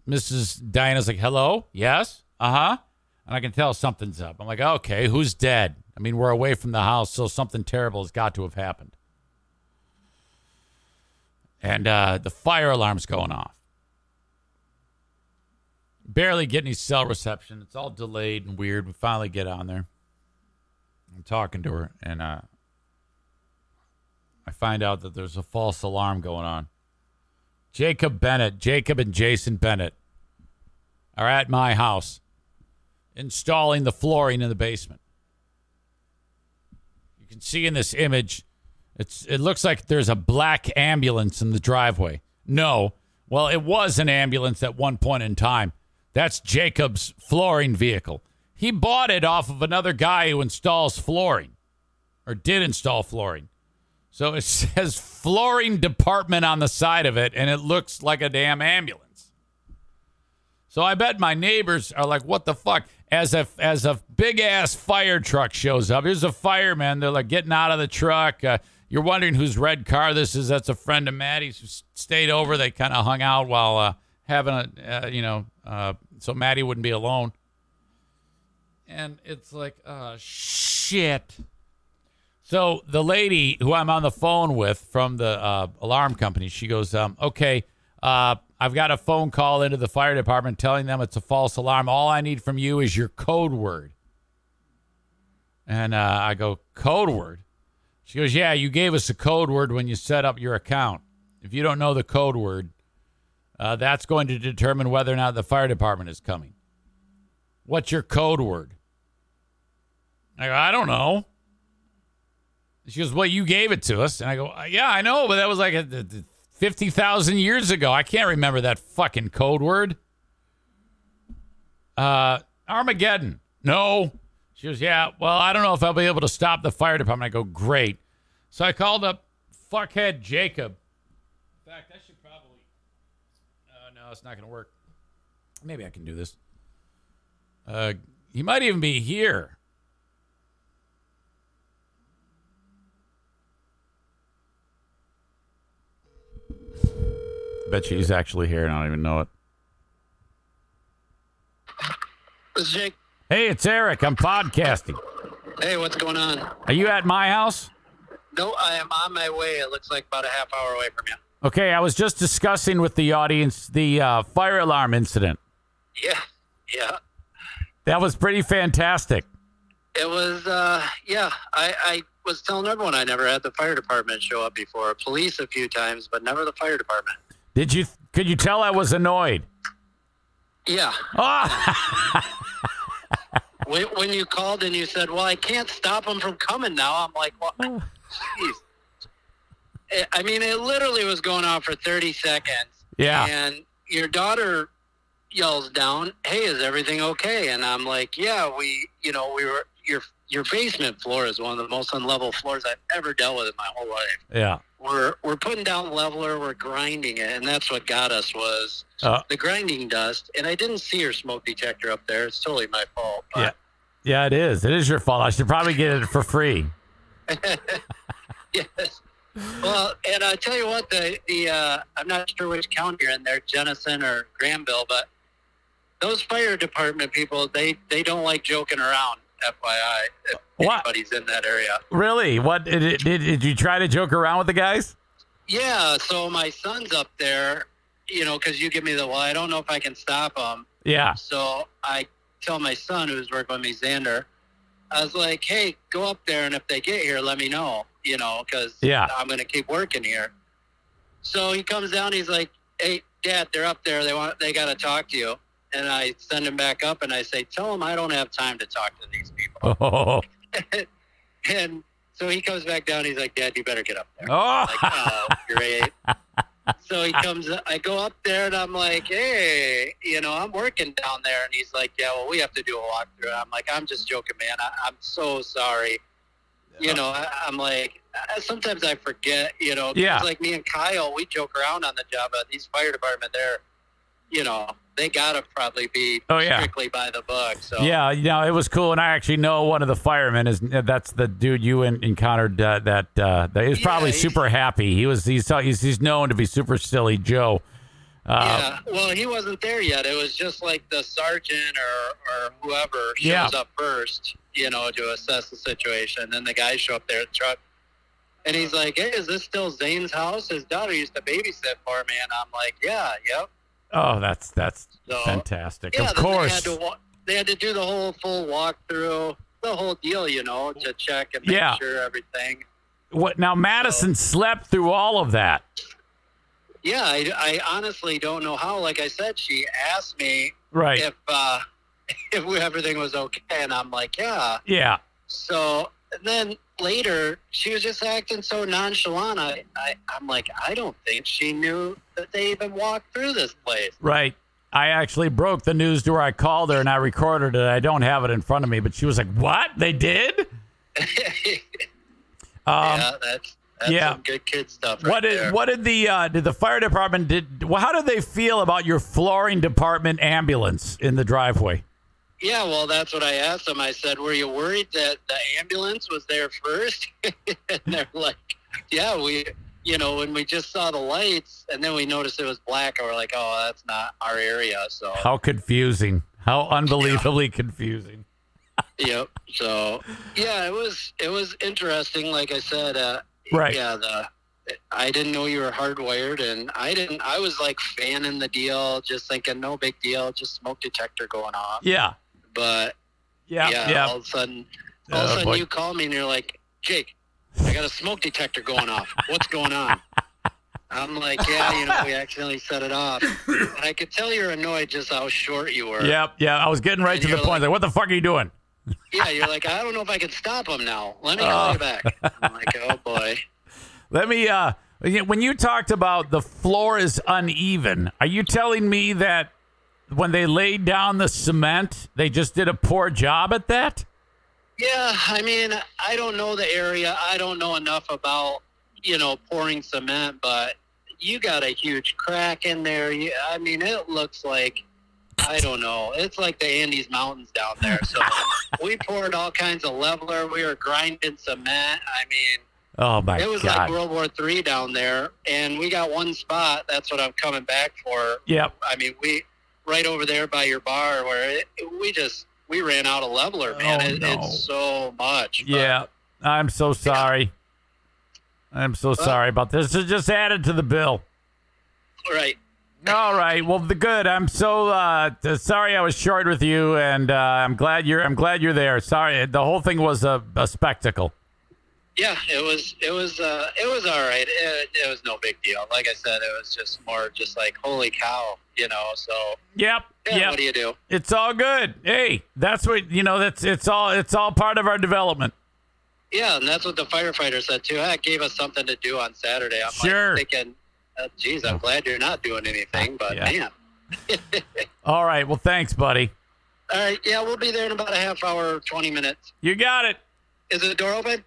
Mrs. Diana's like, hello? Yes? Uh huh. And I can tell something's up. I'm like, okay, who's dead? I mean, we're away from the house, so something terrible has got to have happened. And uh, the fire alarm's going off. Barely get any cell reception. It's all delayed and weird. We finally get on there. I'm talking to her, and uh, I find out that there's a false alarm going on. Jacob Bennett, Jacob and Jason Bennett are at my house installing the flooring in the basement. You can see in this image, it's it looks like there's a black ambulance in the driveway. No, well, it was an ambulance at one point in time. That's Jacob's flooring vehicle. He bought it off of another guy who installs flooring or did install flooring. So it [laughs] says flooring department on the side of it, and it looks like a damn ambulance. So I bet my neighbors are like, "What the fuck?" As a as a big ass fire truck shows up, here's a fireman. They're like getting out of the truck. Uh, you're wondering whose red car this is. That's a friend of Maddie's who stayed over. They kind of hung out while uh, having a, uh, you know, uh, so Maddie wouldn't be alone. And it's like, oh shit. So the lady who I'm on the phone with from the uh, alarm company, she goes, um, "Okay, uh, I've got a phone call into the fire department telling them it's a false alarm. All I need from you is your code word." And uh, I go, "Code word?" She goes, "Yeah, you gave us a code word when you set up your account. If you don't know the code word, uh, that's going to determine whether or not the fire department is coming. What's your code word?" I go, "I don't know." She goes, "Well, you gave it to us," and I go, "Uh, "Yeah, I know, but that was like a, a- a fifty thousand years ago. I can't remember that fucking code word." Uh, Armageddon. No. She goes, "Yeah, well, I don't know if I'll be able to stop the fire department." I go, "Great." So I called up fuckhead Jacob. In fact, I should probably. Uh, no, it's not going to work. Maybe I can do this. Uh, he might even be here. Bet you he's actually here and I don't even know it. This is Jake. Hey, it's Eric. I'm podcasting. Hey, what's going on? Are you at my house? No, I am on my way. It looks like about a half hour away from you. Okay, I was just discussing with the audience the uh, fire alarm incident. Yeah, yeah. That was pretty fantastic. It was, uh, yeah. I, I was telling everyone I never had the fire department show up before. Police a few times, but never the fire department. Did you? Could you tell I was annoyed? Yeah. Oh, [laughs] When, when you called and you said, "Well, I can't stop them from coming now," I'm like, "Well, oh. jeez." I- I mean, it literally was going on for 30 seconds. Yeah. And your daughter yells down, "Hey, is everything okay?" And I'm like, "Yeah, we, you know, we were your your basement floor is one of the most unlevel floors I've ever dealt with in my whole life. yeah. We're we're putting down leveler, we're grinding it, and that's what got us was Uh, the grinding dust. And I didn't see your smoke detector up there. It's totally my fault. Yeah. Yeah, it is. It is your fault. I should probably get it for free. [laughs] Yes. Well, and I tell you what, the the uh, I'm not sure which county you're in there, Jenison or Grandville, but those fire department people, they they don't like joking around. FYI, if What? anybody's in that area. Really? What did, did did you try to joke around with the guys? Yeah. So my son's up there, you know, because you give me the well, I don't know if I can stop them. Yeah. So I tell my son who's working with me, Xander, I was like, hey, go up there, and if they get here, let me know, you know, because Yeah. I'm going to keep working here. So he comes down, he's like, hey, Dad, they're up there. They want, they got to talk to you. And I send him back up, and I say, tell him I don't have time to talk to these people. [laughs] Oh. [laughs] and so he comes back down. He's like, Dad, you better get up there. Oh. Like, oh, great. [laughs] So he comes, I go up there and I'm like, hey, you know, I'm working down there. And he's like, yeah, well, we have to do a walkthrough. I'm like, I'm just joking, man. I, I'm so sorry. You know, I, I'm like, uh, sometimes I forget, you know, Yeah. like me and Kyle, we joke around on the job, but these fire department, they're, you know, they got to probably be Oh, yeah. strictly by the book. So, Yeah, you know, it was cool, and I actually know one of the firemen is that's the dude you en- encountered. Uh, that uh, that he was Yeah, probably super happy. He was he's he's he's known to be super silly Joe. Uh, yeah. Well, he wasn't there yet. It was just like the sergeant or, or whoever shows Yeah. up first, you know, to assess the situation. Then the guys show up there at the truck. And he's like, hey, is this still Zane's house? His daughter used to babysit for me. And I'm like, yeah, yep. Oh, that's that's So, fantastic. Yeah, of course. They had, to they had to do the whole full walkthrough, the whole deal, you know, to check and make Yeah. sure everything. What now? Madison slept through all of that. Yeah, I, I honestly don't know how. Like I said, she asked me Right. if uh, [laughs] if everything was okay, and I'm like, yeah. Yeah. So and then later, she was just acting so nonchalant. I, I I'm like, I don't think she knew that they even walked through this place. Right. I actually broke the news to her. I called her and I recorded it. I don't have it in front of me, but she was like, "What? They did?" [laughs] Um, yeah, that's That's Yeah. some good kid stuff. Right What did there. what did the uh, did the fire department did? Well, how did they feel about your flooring department ambulance in the driveway? Yeah, well, that's what I asked them. I said, "Were you worried that the ambulance was there first? [laughs] and they're like, "Yeah, we, you know, when we just saw the lights, and then we noticed it was black, and we're like, oh, that's not our area." So, How confusing! How unbelievably confusing! [laughs] yep. So, yeah, it was it was interesting. Like I said, uh, Right. Yeah, the I didn't know you were hardwired, and I didn't. I was like fanning the deal, just thinking, no big deal, just smoke detector going off. Yeah, But yeah, yeah, yeah. all of a sudden, all of Oh, a sudden boy. you call me and you're like, Jake, I got a smoke detector going off. What's going on? [laughs] I'm like, yeah, you know, we accidentally set it off. And I could tell you're annoyed just how short you were. Yep, yeah. I was getting right And to the point. Like, what the fuck are you doing? Yeah, you're [laughs] like, I don't know if I can stop him now. Let me call you back. I'm like, oh boy. [laughs] Let me. uh When you talked about the floor is uneven, are you telling me that when they laid down the cement, they just did a poor job at that? Yeah, I mean, I don't know the area. I don't know enough about, you know, pouring cement, but you got a huge crack in there. You, I mean, it looks like, I don't know, it's like the Andes Mountains down there. So [laughs] we poured all kinds of leveler. We were grinding cement. I mean, Oh my god. it was god! like World War Three down there, and we got one spot. That's what I'm coming back for. yep. I mean, we right over there by your bar where it, we just we ran out of leveler, man. Oh, it, no. It's so much. but- Yeah, I'm so sorry. I'm so sorry about this. It just added to the bill. right. All right. Well, the good. I'm so uh, sorry I was short with you, and uh, I'm glad you're. I'm glad you're there. Sorry, the whole thing was a, a spectacle. Yeah, it was it was uh, it was all right. It, it was no big deal. Like I said, it was just more just like holy cow, you know. So Yep. yeah, yep. what do you do? It's all good. Hey, that's what you know. That's it's all. It's all part of our development. Yeah, and that's what the firefighter said too. That gave us something to do on Saturday. I'm Sure. like thinking, uh, geez, I'm glad you're not doing anything, but Yeah. man. [laughs] All right. Well, thanks, buddy. All right, yeah, we'll be there in about a half hour, twenty minutes. You got it. Is the door open?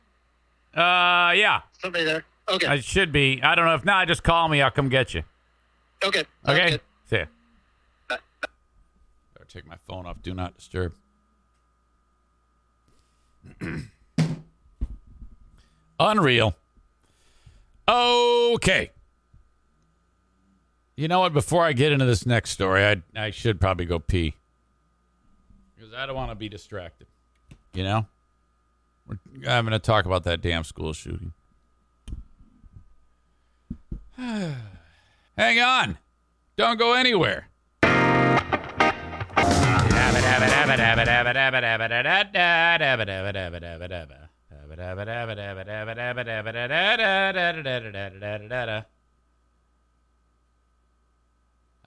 Uh, yeah. Somebody there? Okay. I should be. I don't know if not. Just call me. I'll come get you. okay. Sounds Okay. See ya. Bye. Better take my phone off. Do not disturb. [clears throat] Unreal. Okay. You know what? Before I get into this next story, I I should probably go pee because I don't want to be distracted. You know, We're, I'm going to talk about that damn school shooting. [sighs] Hang on. Don't go anywhere.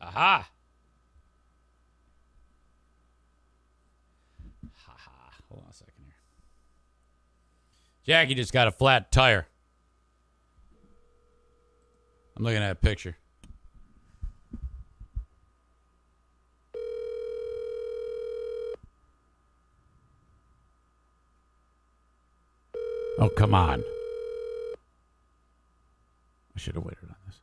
Aha. Ha ha. Hold on a second here. Jackie just got a flat tire. I'm looking at a picture. Oh, come on. I should have waited on this.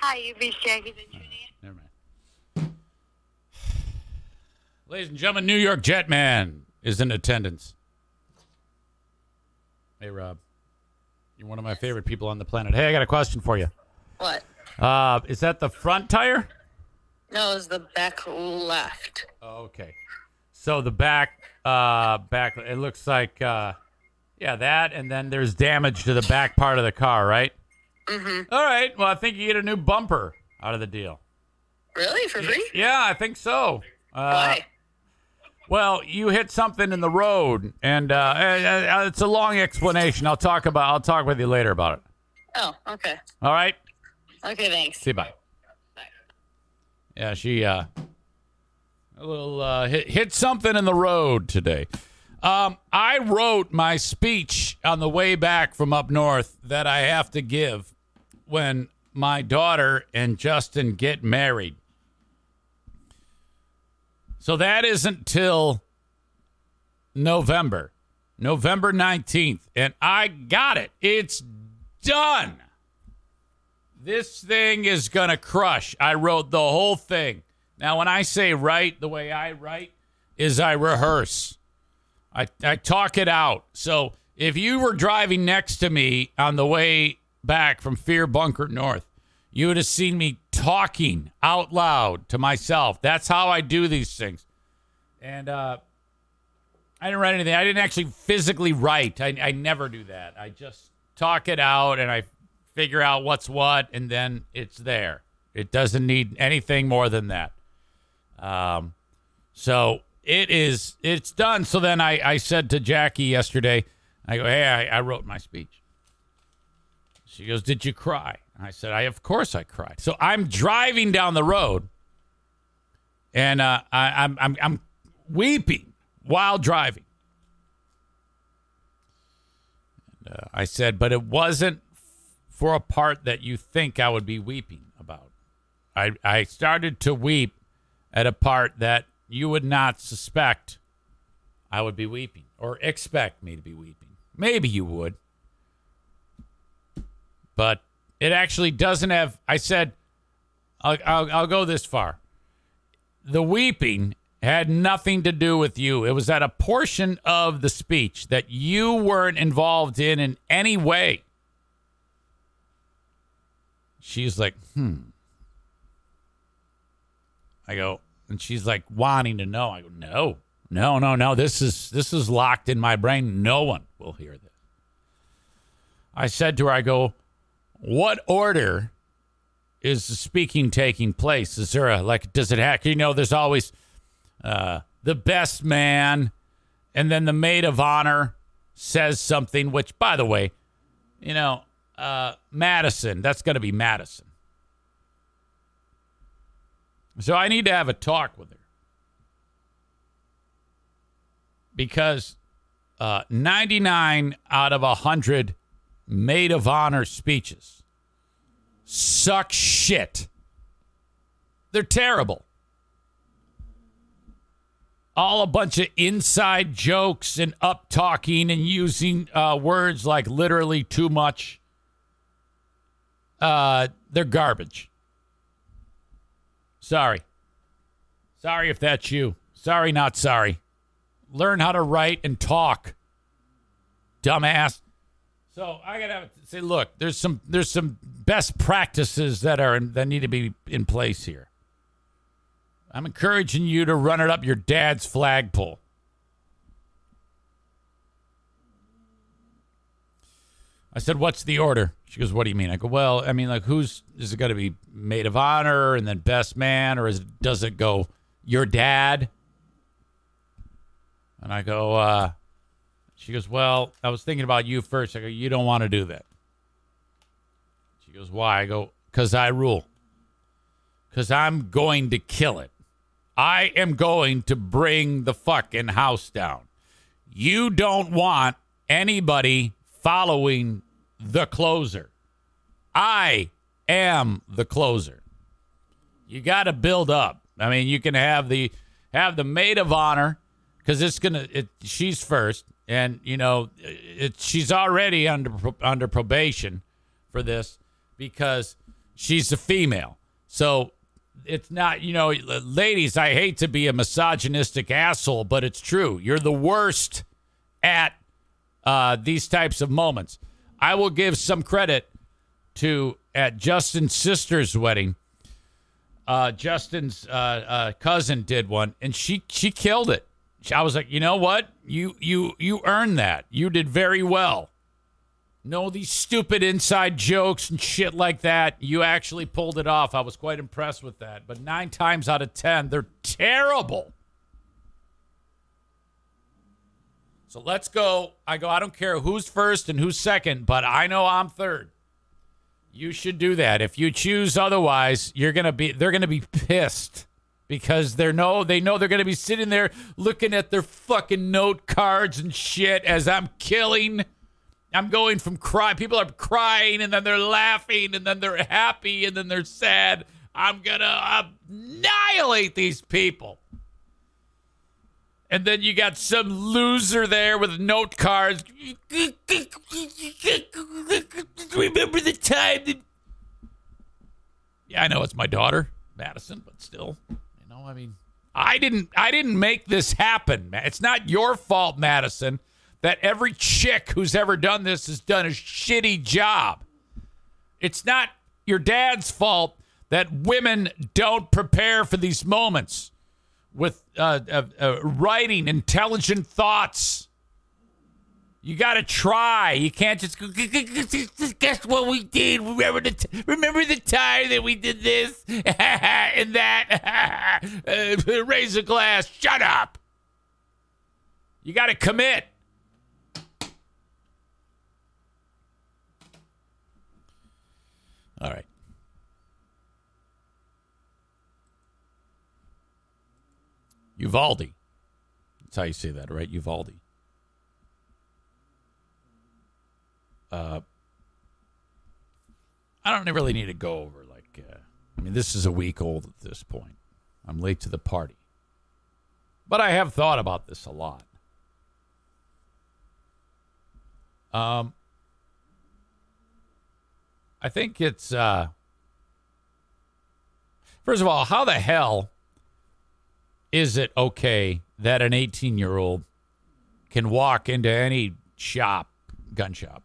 Hi, you've Jackie the Junior. Never mind. Ladies and gentlemen, New York Jetman is in attendance. Hey, Rob. You're one of my favorite people on the planet. Hey, I got a question for you. What? Uh, is that the front tire? No, it's the back left. Oh, okay. So the back, uh, back. It looks like, uh, yeah, that, and then there's damage to the back part of the car, right? Mm-hmm. All right. Well, I think you get a new bumper out of the deal. Really? For free? Yeah, I think so. Uh, Why? Well, you hit something in the road, and uh, uh, uh, it's a long explanation. I'll talk about. I'll talk with you later about it. Oh, okay. All right. Okay, thanks. See you. Bye. Yeah, she uh, a little uh, hit hit something in the road today. Um, I wrote my speech on the way back from up north that I have to give when my daughter and Justin get married. So that isn't till November, November 19th, and I got it. It's done. This thing is going to crush. I wrote the whole thing. Now, when I say write, the way I write is I rehearse. I, I talk it out. So if you were driving next to me on the way back from Fear Bunker North, you would have seen me talking out loud to myself. That's how I do these things. And uh, I didn't write anything. I didn't actually physically write. I, I never do that. I just talk it out and I figure out what's what, and then it's there. It doesn't need anything more than that. Um, so it is. It's done. So then I, I said to Jackie yesterday, I go, hey, I, I wrote my speech. She goes, did you cry? I said, I of course I cried. So I'm driving down the road, and uh, I, I'm I'm I'm weeping while driving. And, uh, I said, but it wasn't for a part that you think I would be weeping about. I I started to weep at a part that you would not suspect I would be weeping or expect me to be weeping. Maybe you would. But it actually doesn't have. I said, I'll, I'll, I'll go this far. The weeping had nothing to do with you. It was at a portion of the speech that you weren't involved in in any way. She's like, hmm. I go, and she's like wanting to know. I go, no, no, no, no. This is this is locked in my brain. No one will hear this. I said to her, I go, what order is the speaking taking place? Is there a like? Does it have? You know, there's always uh, the best man, and then the maid of honor says something. Which, by the way, you know, uh, Madison. That's going to be Madison. So I need to have a talk with her because uh, 99 out of 100 maid of honor speeches suck shit. They're terrible. All a bunch of inside jokes and up talking and using uh, words like literally too much. Uh, they're garbage. Sorry. Sorry if that's you. Sorry, not sorry. Learn how to write and talk. Dumbass. So I gotta say, look, there's some there's some best practices that are that need to be in place here. I'm encouraging you to run it up your dad's flagpole. I said, "What's the order?" She goes, "What do you mean?" I go, "Well, I mean, like, who's is it going to be maid of honor and then best man, or is does it go your dad?" And I go, uh, she goes, Well, I was thinking about you first. I go, You don't want to do that. She goes, Why? I go, Because I rule. Because I'm going to kill it. I am going to bring the fucking house down. You don't want anybody following the closer. I am the closer. You got to build up. I mean, you can have the have the maid of honor because it's gonna. It, she's first, and you know, it, she's already under under probation for this because she's a female. So it's not, you know, ladies. I hate to be a misogynistic asshole, but it's true. You're the worst at uh, these types of moments. I will give some credit to at Justin's sister's wedding. Uh, Justin's uh, uh, cousin did one, and she she killed it. I was like, you know what? You you you earned that. You did very well. No, these stupid inside jokes and shit like that. You actually pulled it off. I was quite impressed with that. But nine times out of ten, they're terrible. So let's go. I go, I don't care who's first and who's second, but I know I'm third. You should do that. If you choose otherwise, you're gonna be they're gonna be pissed because they're no they know they're going to be sitting there looking at their fucking note cards and shit as I'm killing I'm going from cry people are crying and then they're laughing and then they're happy and then they're sad I'm going to annihilate these people And then you got some loser there with note cards. Remember the time that. Yeah, I know it's my daughter, Madison, but still, I mean, I didn't, I didn't make this happen. It's not your fault, Madison, that every chick who's ever done this has done a shitty job. It's not your dad's fault that women don't prepare for these moments with uh, uh, uh, writing intelligent thoughts. You got to try. You can't just go, guess what we did. Remember the t- remember the time that we did this [laughs] and that. [laughs] uh, raise a glass. Shut up. You got to commit. All right. Uvalde. That's how you say that, right? Uvalde. Uh, I don't really need to go over like. Uh, I mean, this is a week old at this point. I'm late to the party, but I have thought about this a lot. Um, I think it's. Uh, first of all, how the hell is it okay that an 18 year old can walk into any shop, gun shop,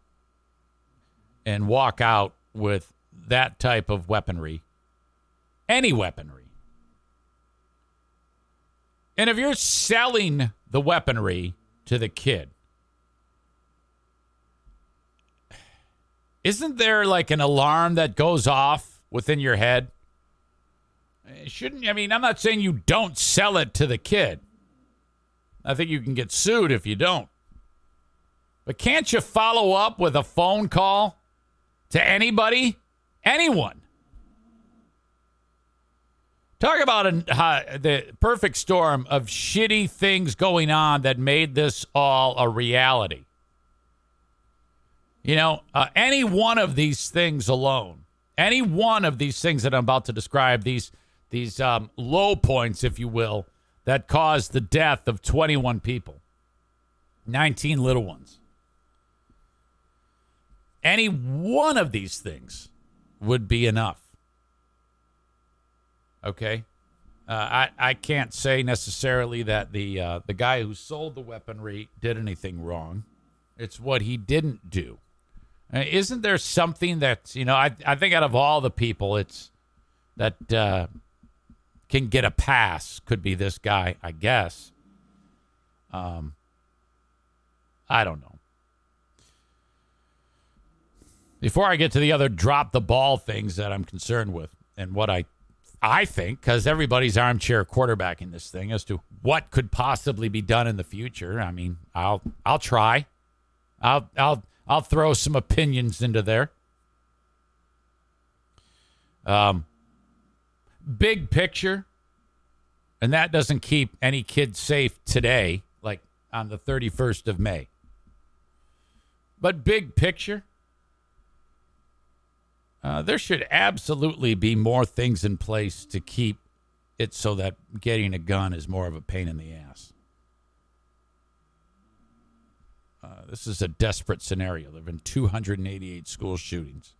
and walk out with that type of weaponry? Any weaponry. And if you're selling the weaponry to the kid, isn't there like an alarm that goes off within your head? Eh, shouldn't I mean? I'm not saying you don't sell it to the kid. I think you can get sued if you don't. But can't you follow up with a phone call to anybody, anyone? Talk about an, uh, the perfect storm of shitty things going on that made this all a reality. You know, uh, any one of these things alone, any one of these things that I'm about to describe, these these um, low points, if you will, that caused the death of 21 people, 19 little ones. Any one of these things would be enough. Okay, uh, I I can't say necessarily that the uh, the guy who sold the weaponry did anything wrong. It's what he didn't do. Uh, isn't there something that you know? I I think out of all the people, it's that uh, can get a pass could be this guy, I guess. Um, I don't know. Before I get to the other drop the ball things that I'm concerned with, and what I I think, because everybody's armchair quarterbacking this thing as to what could possibly be done in the future. I mean, I'll I'll try. I'll I'll I'll throw some opinions into there. Um, big picture, and that doesn't keep any kid safe today, like on the 31st of May. But big picture, uh, there should absolutely be more things in place to keep it so that getting a gun is more of a pain in the ass. Uh, this is a desperate scenario. There have been 288 school shootings.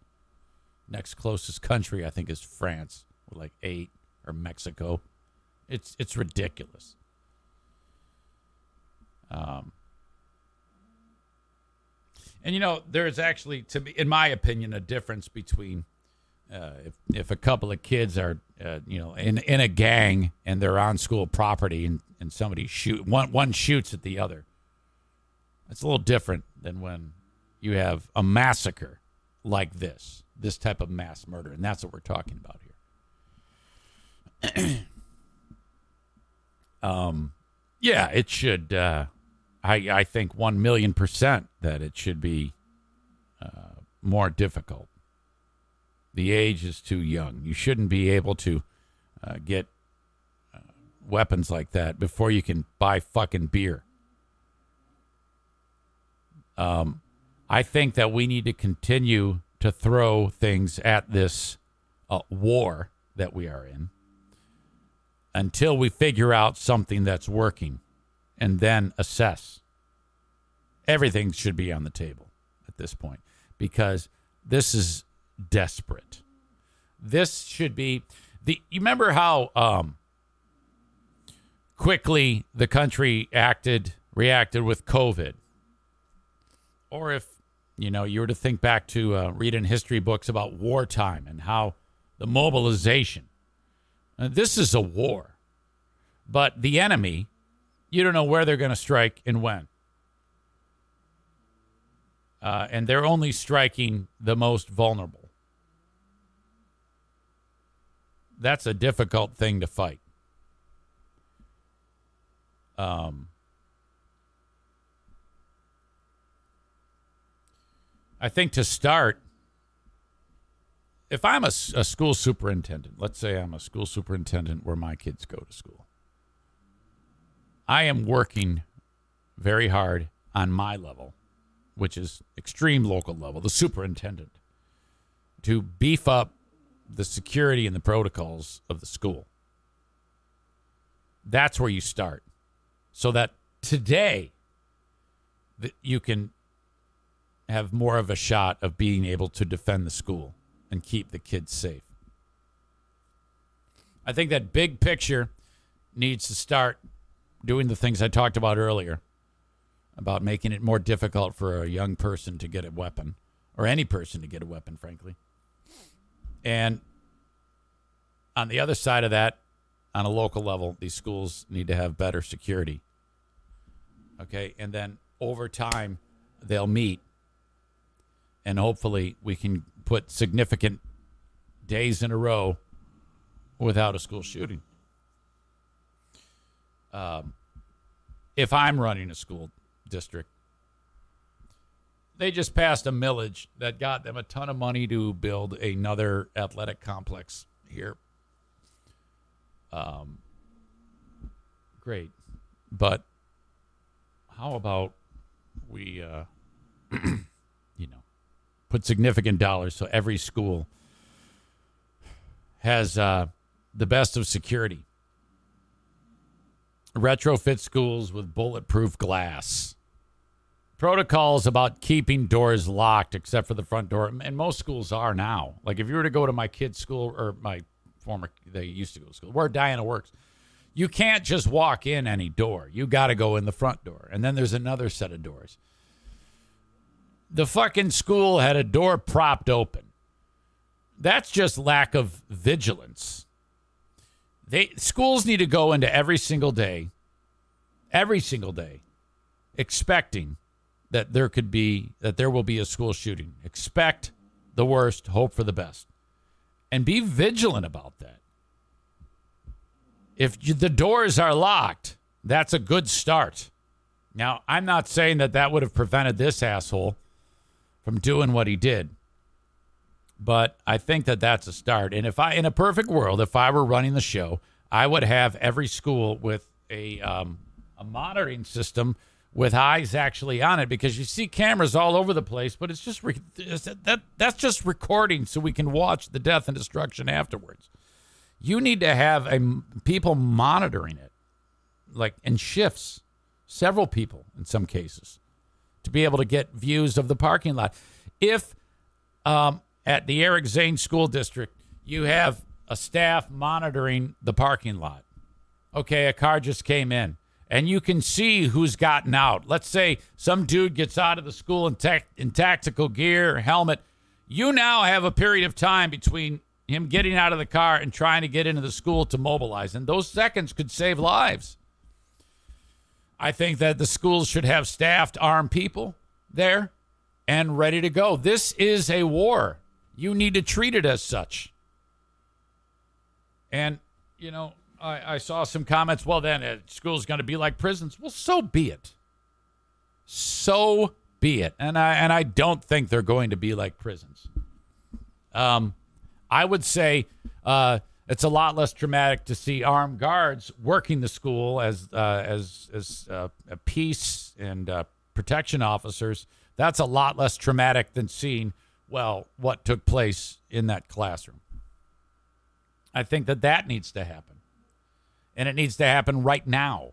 Next closest country, I think, is France, with like eight, or Mexico. It's it's ridiculous. Um, and you know, there's actually, to me, in my opinion, a difference between uh, if if a couple of kids are, uh, you know, in in a gang and they're on school property and and somebody shoot one one shoots at the other. It's a little different than when you have a massacre like this, this type of mass murder, and that's what we're talking about here. [clears throat] um, yeah, it should. Uh, I I think one million percent that it should be uh, more difficult. The age is too young. You shouldn't be able to uh, get uh, weapons like that before you can buy fucking beer. Um, I think that we need to continue to throw things at this uh, war that we are in until we figure out something that's working. And then assess. Everything should be on the table at this point because this is desperate. This should be the. You remember how um, quickly the country acted, reacted with COVID, or if you know you were to think back to uh, reading history books about wartime and how the mobilization. Uh, this is a war, but the enemy, you don't know where they're going to strike and when. Uh, and they're only striking the most vulnerable. That's a difficult thing to fight. Um, I think to start, if I'm a, a school superintendent, let's say I'm a school superintendent where my kids go to school, I am working very hard on my level, which is extreme local level, the superintendent, to beef up the security and the protocols of the school. That's where you start. So that today that you can have more of a shot of being able to defend the school and keep the kids safe. I think that big picture needs to start doing the things I talked about earlier about making it more difficult for a young person to get a weapon or any person to get a weapon, frankly. And on the other side of that, on a local level, these schools need to have better security. Okay. And then over time, they'll meet and hopefully we can put significant days in a row without a school shooting. Um, if I'm running a school district, they just passed a millage that got them a ton of money to build another athletic complex here. Um, great, but how about we, uh, [clears throat] you know, put significant dollars so every school has uh, the best of security. Retrofit schools with bulletproof glass. Protocols about keeping doors locked except for the front door. And most schools are now. Like if you were to go to my kid's school or my former, they used to go to school, where Diana works, you can't just walk in any door. You got to go in the front door. And then there's another set of doors the fucking school had a door propped open. That's just lack of vigilance. They schools need to go into every single day, every single day, expecting that there could be that there will be a school shooting. Expect the worst, hope for the best. And be vigilant about that. If you, the doors are locked, that's a good start. Now, I'm not saying that that would have prevented this asshole from doing what he did. But I think that that's a start. And if I, in a perfect world, if I were running the show, I would have every school with a um, a monitoring system with eyes actually on it because you see cameras all over the place, but it's just re- it's- that that's just recording so we can watch the death and destruction afterwards. You need to have a people monitoring it, like in shifts, several people in some cases to be able to get views of the parking lot. If um, at the Eric Zane School District you have a staff monitoring the parking lot, okay, a car just came in, and you can see who's gotten out. Let's say some dude gets out of the school in, tech, in tactical gear helmet. You now have a period of time between him getting out of the car and trying to get into the school to mobilize, and those seconds could save lives. I think that the schools should have staffed armed people there and ready to go. This is a war. You need to treat it as such. And, you know, I, I saw some comments. Well, then uh, school's going to be like prisons. Well, so be it. So be it. And I and I don't think they're going to be like prisons. Um, I would say uh, it's a lot less traumatic to see armed guards working the school as uh, as as uh, peace and uh, protection officers. That's a lot less traumatic than seeing well what took place in that classroom. I think that that needs to happen, and it needs to happen right now.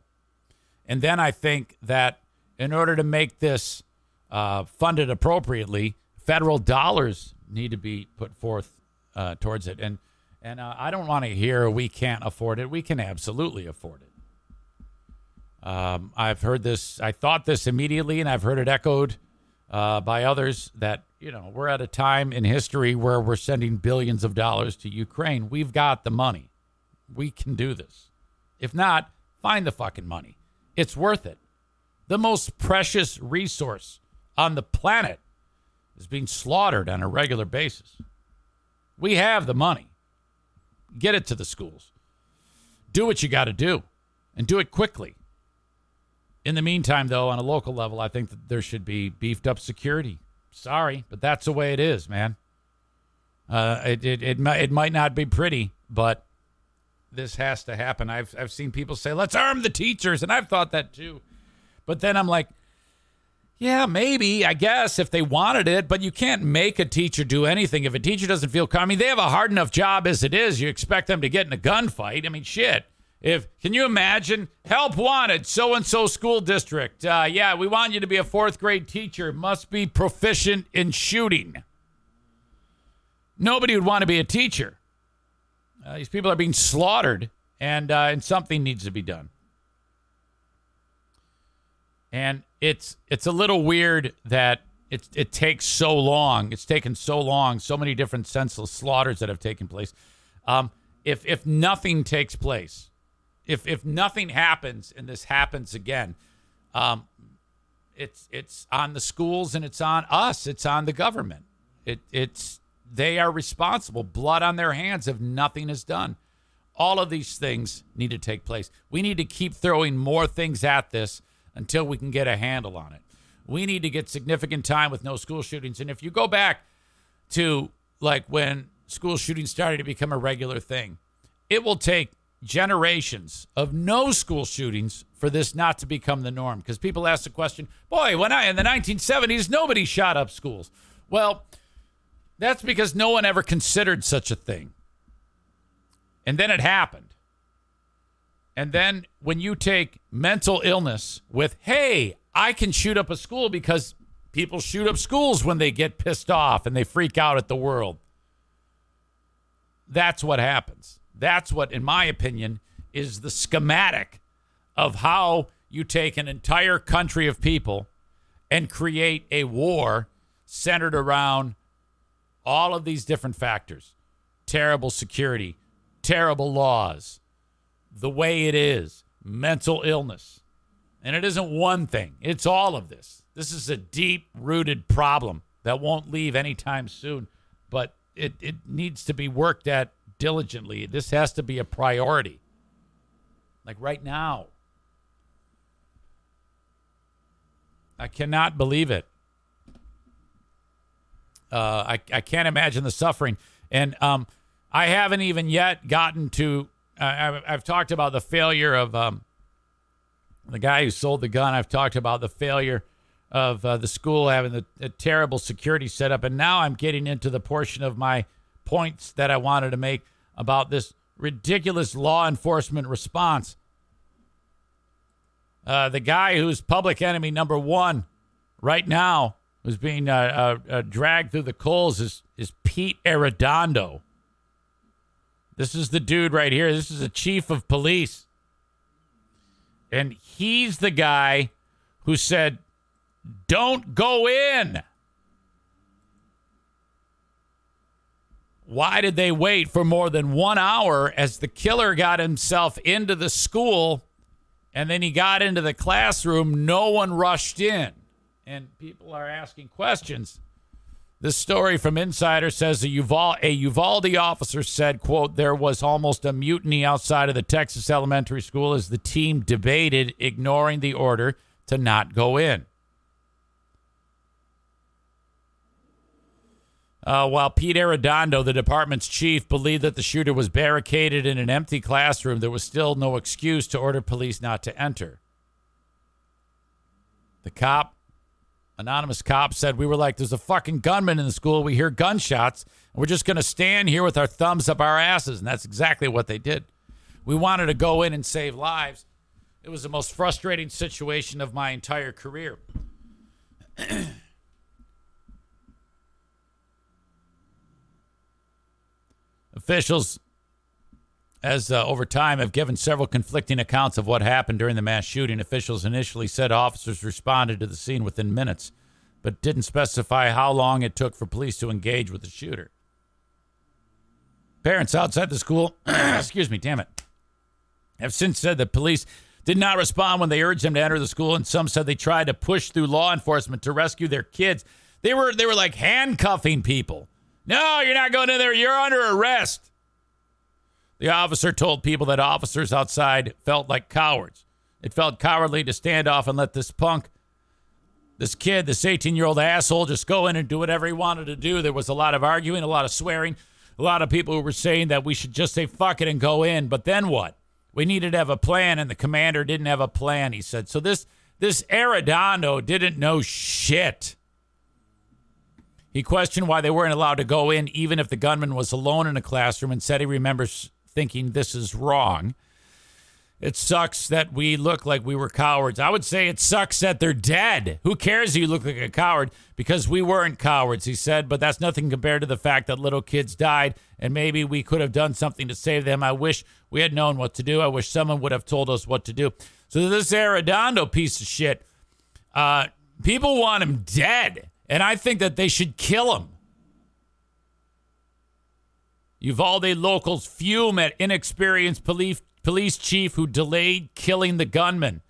And then I think that in order to make this uh, funded appropriately, federal dollars need to be put forth uh, towards it. And and uh, I don't want to hear we can't afford it. We can absolutely afford it. Um, I've heard this. I thought this immediately, and I've heard it echoed uh, by others that you know we're at a time in history where we're sending billions of dollars to Ukraine. We've got the money. We can do this. If not, find the fucking money. It's worth it. The most precious resource on the planet is being slaughtered on a regular basis. We have the money. Get it to the schools. Do what you got to do and do it quickly. In the meantime, though, on a local level, I think that there should be beefed up security. Sorry, but that's the way it is, man. Uh, it, it, it, might, it might not be pretty, but this has to happen. I've, I've seen people say, let's arm the teachers, and I've thought that too. But then I'm like, yeah, maybe, I guess, if they wanted it, but you can't make a teacher do anything. If a teacher doesn't feel calm, I mean, they have a hard enough job as it is. You expect them to get in a gunfight. I mean, shit. If can you imagine help wanted so and so school district? Uh, yeah, we want you to be a fourth grade teacher. Must be proficient in shooting. Nobody would want to be a teacher. Uh, these people are being slaughtered, and uh, and something needs to be done. And it's it's a little weird that it it takes so long. It's taken so long. So many different senseless slaughters that have taken place. Um, if if nothing takes place, if if nothing happens and this happens again, um, it's it's on the schools and it's on us. It's on the government. It it's they are responsible. Blood on their hands if nothing is done. All of these things need to take place. We need to keep throwing more things at this until we can get a handle on it. We need to get significant time with no school shootings. And if you go back to like when school shootings started to become a regular thing, it will take generations of no school shootings for this not to become the norm. Because people ask the question, boy, when I in the 1970s, nobody shot up schools. Well, that's because no one ever considered such a thing. And then it happened. And then when you take mental illness with, hey, I can shoot up a school because people shoot up schools when they get pissed off and they freak out at the world. That's what happens. That's what, in my opinion, is the schematic of how you take an entire country of people and create a war centered around all of these different factors terrible security, terrible laws, the way it is, mental illness. And it isn't one thing, it's all of this. This is a deep rooted problem that won't leave anytime soon, but it, it needs to be worked at diligently. This has to be a priority. Like right now. I cannot believe it. Uh, I, I can't imagine the suffering. And um, I haven't even yet gotten to. I've, I've talked about the failure of um, the guy who sold the gun. I've talked about the failure of uh, the school having the, the terrible security setup. And now I'm getting into the portion of my points that I wanted to make about this ridiculous law enforcement response. Uh, the guy who's public enemy number one right now, who's being uh, uh, uh, dragged through the coals, is, is Pete Arredondo. This is the dude right here. This is a chief of police. And he's the guy who said, Don't go in. Why did they wait for more than one hour as the killer got himself into the school and then he got into the classroom? No one rushed in. And people are asking questions. This story from Insider says a, Uval- a Uvalde officer said, quote, there was almost a mutiny outside of the Texas elementary school as the team debated ignoring the order to not go in. Uh, while Pete Arredondo, the department's chief, believed that the shooter was barricaded in an empty classroom, there was still no excuse to order police not to enter. The cop, anonymous cop, said, We were like, there's a fucking gunman in the school. We hear gunshots, and we're just going to stand here with our thumbs up our asses. And that's exactly what they did. We wanted to go in and save lives. It was the most frustrating situation of my entire career. [clears throat] Officials, as uh, over time, have given several conflicting accounts of what happened during the mass shooting. Officials initially said officers responded to the scene within minutes, but didn't specify how long it took for police to engage with the shooter. Parents outside the school, [clears throat] excuse me, damn it, have since said that police did not respond when they urged them to enter the school, and some said they tried to push through law enforcement to rescue their kids. They were they were like handcuffing people. No, you're not going in there. You're under arrest. The officer told people that officers outside felt like cowards. It felt cowardly to stand off and let this punk, this kid, this 18 year old asshole, just go in and do whatever he wanted to do. There was a lot of arguing, a lot of swearing, a lot of people who were saying that we should just say fuck it and go in. But then what? We needed to have a plan, and the commander didn't have a plan, he said. So this this Arredondo didn't know shit. He questioned why they weren't allowed to go in, even if the gunman was alone in a classroom, and said he remembers thinking this is wrong. It sucks that we look like we were cowards. I would say it sucks that they're dead. Who cares if you look like a coward? Because we weren't cowards, he said, but that's nothing compared to the fact that little kids died and maybe we could have done something to save them. I wish we had known what to do. I wish someone would have told us what to do. So this Arredondo piece of shit, uh, people want him dead. And I think that they should kill him. Uvalde locals fume at inexperienced police, police chief who delayed killing the gunman.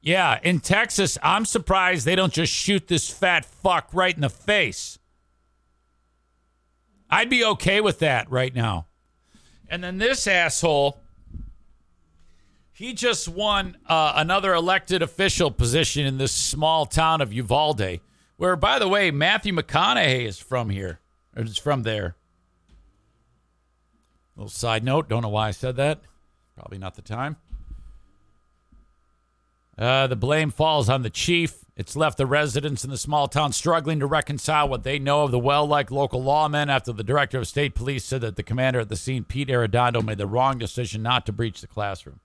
Yeah, in Texas, I'm surprised they don't just shoot this fat fuck right in the face. I'd be okay with that right now. And then this asshole, he just won uh, another elected official position in this small town of Uvalde. Where, by the way, Matthew McConaughey is from here, or is from there. Little side note, don't know why I said that. Probably not the time. Uh, the blame falls on the chief. It's left the residents in the small town struggling to reconcile what they know of the well liked local lawmen after the director of state police said that the commander at the scene, Pete Arredondo, made the wrong decision not to breach the classroom.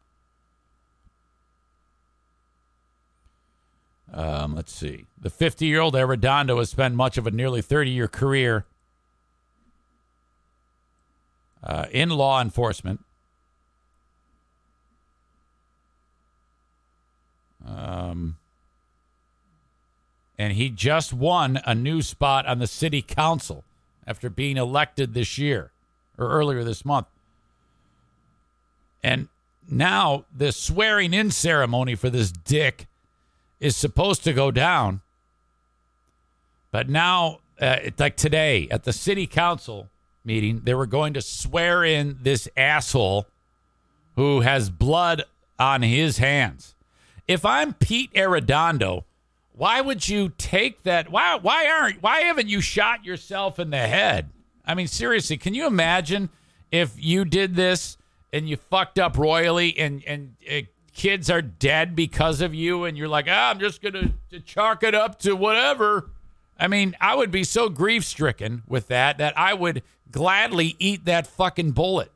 Um, let's see. The 50 year old Arredondo has spent much of a nearly 30 year career uh, in law enforcement. Um, and he just won a new spot on the city council after being elected this year or earlier this month. And now the swearing in ceremony for this dick is supposed to go down. But now, uh, like today at the city council meeting, they were going to swear in this asshole who has blood on his hands. If I'm Pete Arredondo, why would you take that? Why why aren't why haven't you shot yourself in the head? I mean, seriously, can you imagine if you did this and you fucked up royally and and uh, kids are dead because of you and you're like, ah, I'm just gonna chalk it up to whatever. I mean, I would be so grief stricken with that that I would gladly eat that fucking bullet.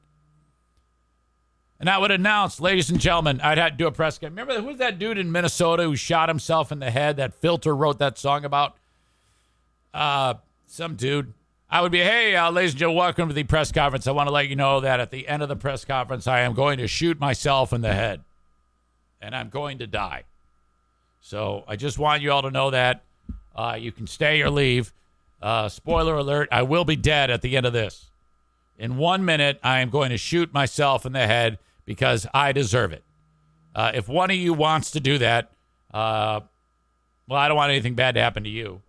And I would announce, ladies and gentlemen, I'd have to do a press conference. Remember who's that dude in Minnesota who shot himself in the head? That filter wrote that song about. Uh, some dude. I would be, hey, uh, ladies and gentlemen, welcome to the press conference. I want to let you know that at the end of the press conference, I am going to shoot myself in the head, and I'm going to die. So I just want you all to know that uh, you can stay or leave. Uh, spoiler alert: I will be dead at the end of this. In one minute, I am going to shoot myself in the head because I deserve it. Uh, if one of you wants to do that, uh, well, I don't want anything bad to happen to you.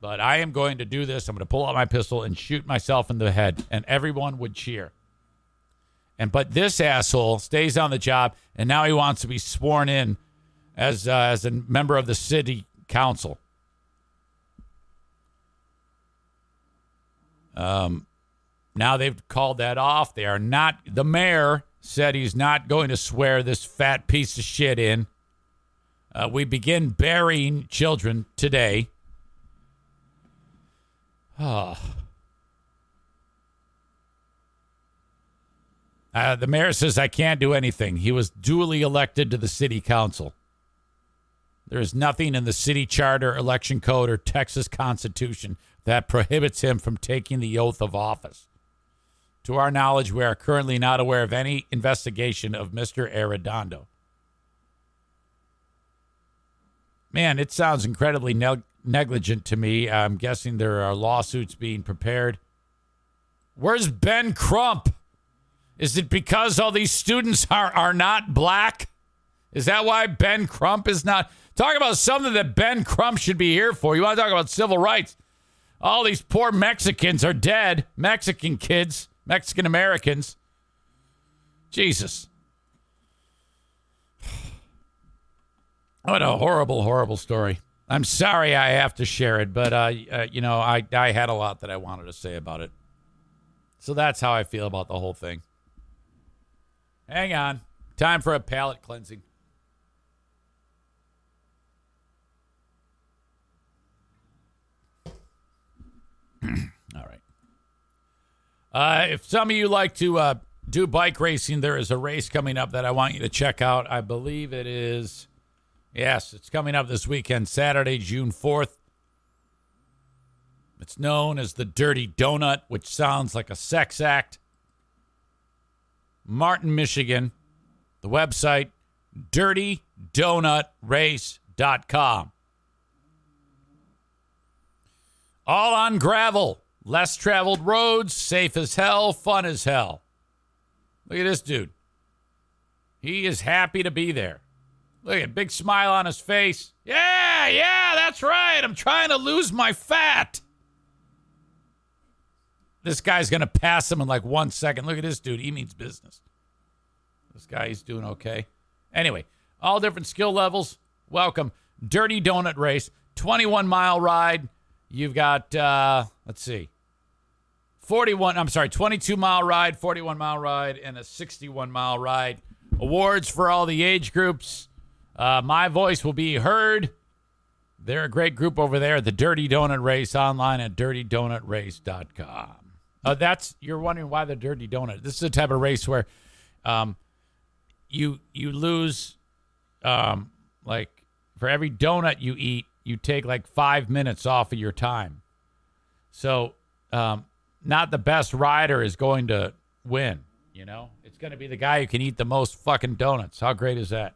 But I am going to do this. I'm going to pull out my pistol and shoot myself in the head, and everyone would cheer. And but this asshole stays on the job, and now he wants to be sworn in as uh, as a member of the city council. Um, now they've called that off. They are not. The mayor said he's not going to swear this fat piece of shit in. Uh, we begin burying children today. Oh. Uh, the mayor says I can't do anything. He was duly elected to the city council. There is nothing in the city charter, election code, or Texas Constitution that prohibits him from taking the oath of office. To our knowledge, we are currently not aware of any investigation of Mr. Arredondo. Man, it sounds incredibly neg- negligent to me. I'm guessing there are lawsuits being prepared. Where's Ben Crump? Is it because all these students are, are not black? Is that why Ben Crump is not? Talk about something that Ben Crump should be here for. You want to talk about civil rights? All these poor Mexicans are dead. Mexican kids, Mexican Americans. Jesus. What a horrible, horrible story. I'm sorry I have to share it, but uh, uh, you know, I I had a lot that I wanted to say about it. So that's how I feel about the whole thing. Hang on. Time for a palate cleansing. [clears throat] All right. Uh, if some of you like to uh, do bike racing, there is a race coming up that I want you to check out. I believe it is, yes, it's coming up this weekend, Saturday, June 4th. It's known as the Dirty Donut, which sounds like a sex act. Martin, Michigan. The website, dirtydonutrace.com. All on gravel, less traveled roads, safe as hell, fun as hell. Look at this dude. He is happy to be there. Look at big smile on his face. Yeah, yeah, that's right. I'm trying to lose my fat. This guy's going to pass him in like one second. Look at this dude. He means business. This guy, he's doing okay. Anyway, all different skill levels. Welcome. Dirty Donut Race, 21 mile ride. You've got, uh, let's see, 41, I'm sorry, 22 mile ride, 41 mile ride, and a 61 mile ride. Awards for all the age groups. Uh, my voice will be heard. They're a great group over there, the Dirty Donut Race, online at dirtydonutrace.com. Uh, that's you're wondering why the Dirty Donut. This is a type of race where um, you you lose um, like for every donut you eat, you take like five minutes off of your time. So um, not the best rider is going to win. You know, it's going to be the guy who can eat the most fucking donuts. How great is that?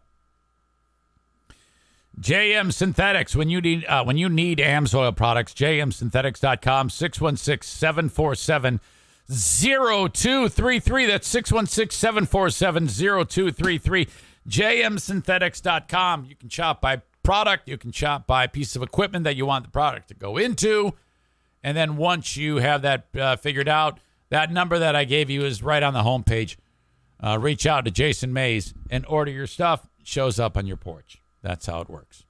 JM Synthetics. When you need uh, when you need AMSOIL products, jmsynthetics.com 616-747 0233. That's 616 0233. jmsynthetics.com. You can shop by product, you can shop by piece of equipment that you want the product to go into. And then once you have that uh, figured out, that number that I gave you is right on the homepage. Uh, reach out to Jason Mays and order your stuff. Shows up on your porch. That's how it works.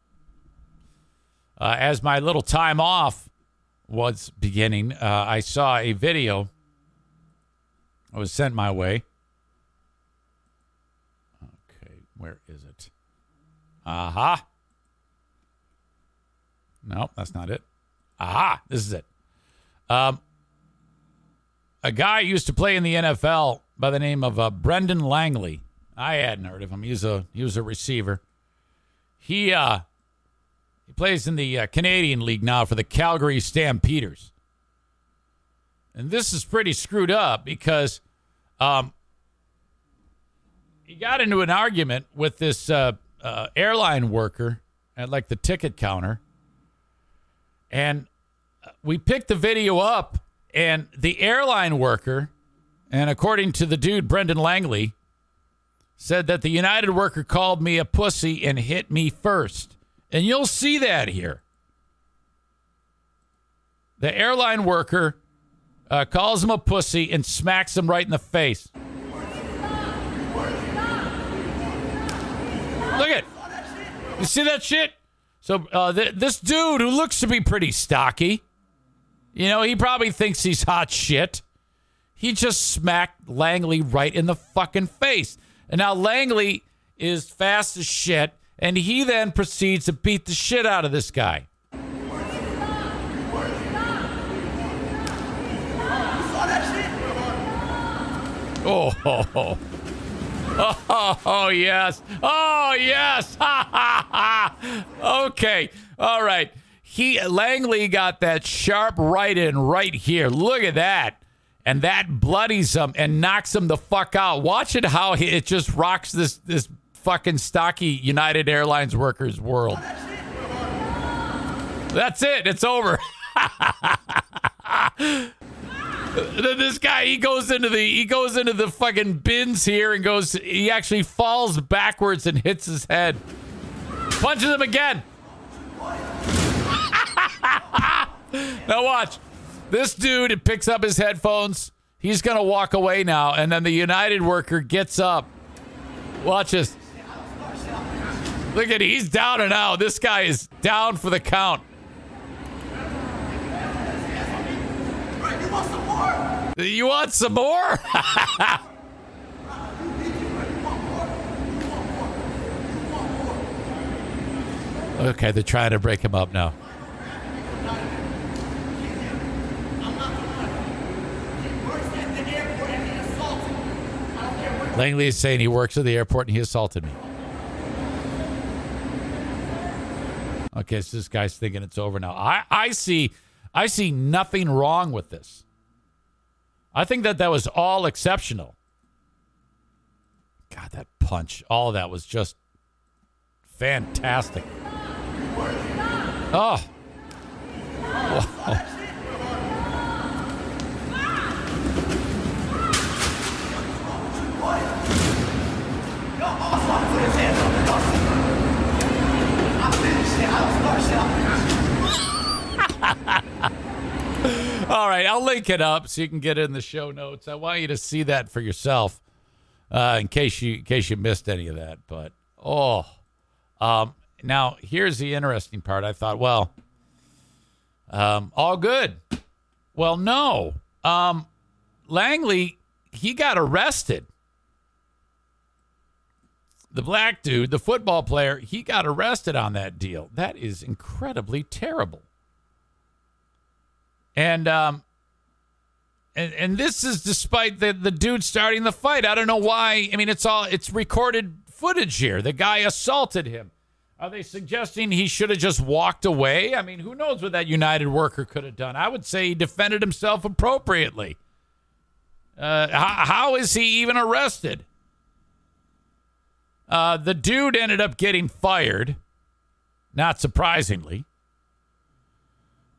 Uh, as my little time off was beginning, uh, I saw a video. I was sent my way. Okay, where is it? Aha. No, that's not it. Aha, this is it. Um, a guy used to play in the NFL by the name of uh, Brendan Langley. I hadn't heard of him. He's a he was a receiver. He uh he plays in the uh, Canadian League now for the Calgary Stampeders. And this is pretty screwed up because um he got into an argument with this uh, uh, airline worker at like the ticket counter. And we picked the video up and the airline worker and according to the dude Brendan Langley said that the United worker called me a pussy and hit me first. And you'll see that here. The airline worker uh, calls him a pussy and smacks him right in the face. Look at You see that shit? So uh, th- this dude who looks to be pretty stocky, you know, he probably thinks he's hot shit. He just smacked Langley right in the fucking face. And now Langley is fast as shit, and he then proceeds to beat the shit out of this guy. Oh, oh, oh. Oh, oh, yes. Oh, yes. Ha, [laughs] ha. Okay. All right. He Langley got that sharp right in right here. Look at that. And that bloodies him and knocks him the fuck out. Watch it how he, it just rocks this this fucking stocky United Airlines workers world. That's it. It's over. [laughs] Then this guy he goes into the he goes into the fucking bins here and goes he actually falls backwards and hits his head. Punches him again. [laughs] now watch. This dude picks up his headphones. He's gonna walk away now, and then the United worker gets up. Watch this. Look at he's down and out. This guy is down for the count. You want some more? [laughs] okay, they're trying to break him up now. Langley is saying he works at the airport and he assaulted me. Okay, so this guy's thinking it's over now. I, I see I see nothing wrong with this. I think that that was all exceptional. God, that punch, all that was just fantastic. Oh. [laughs] Wow. [laughs] All right, I'll link it up so you can get it in the show notes. I want you to see that for yourself, uh, in case you in case you missed any of that. But oh, um, now here's the interesting part. I thought, well, um, all good. Well, no, um, Langley he got arrested. The black dude, the football player, he got arrested on that deal. That is incredibly terrible. And um and and this is despite the the dude starting the fight. I don't know why. I mean, it's all it's recorded footage here. The guy assaulted him. Are they suggesting he should have just walked away? I mean, who knows what that United worker could have done? I would say he defended himself appropriately. Uh, how, how is he even arrested? Uh, the dude ended up getting fired, not surprisingly.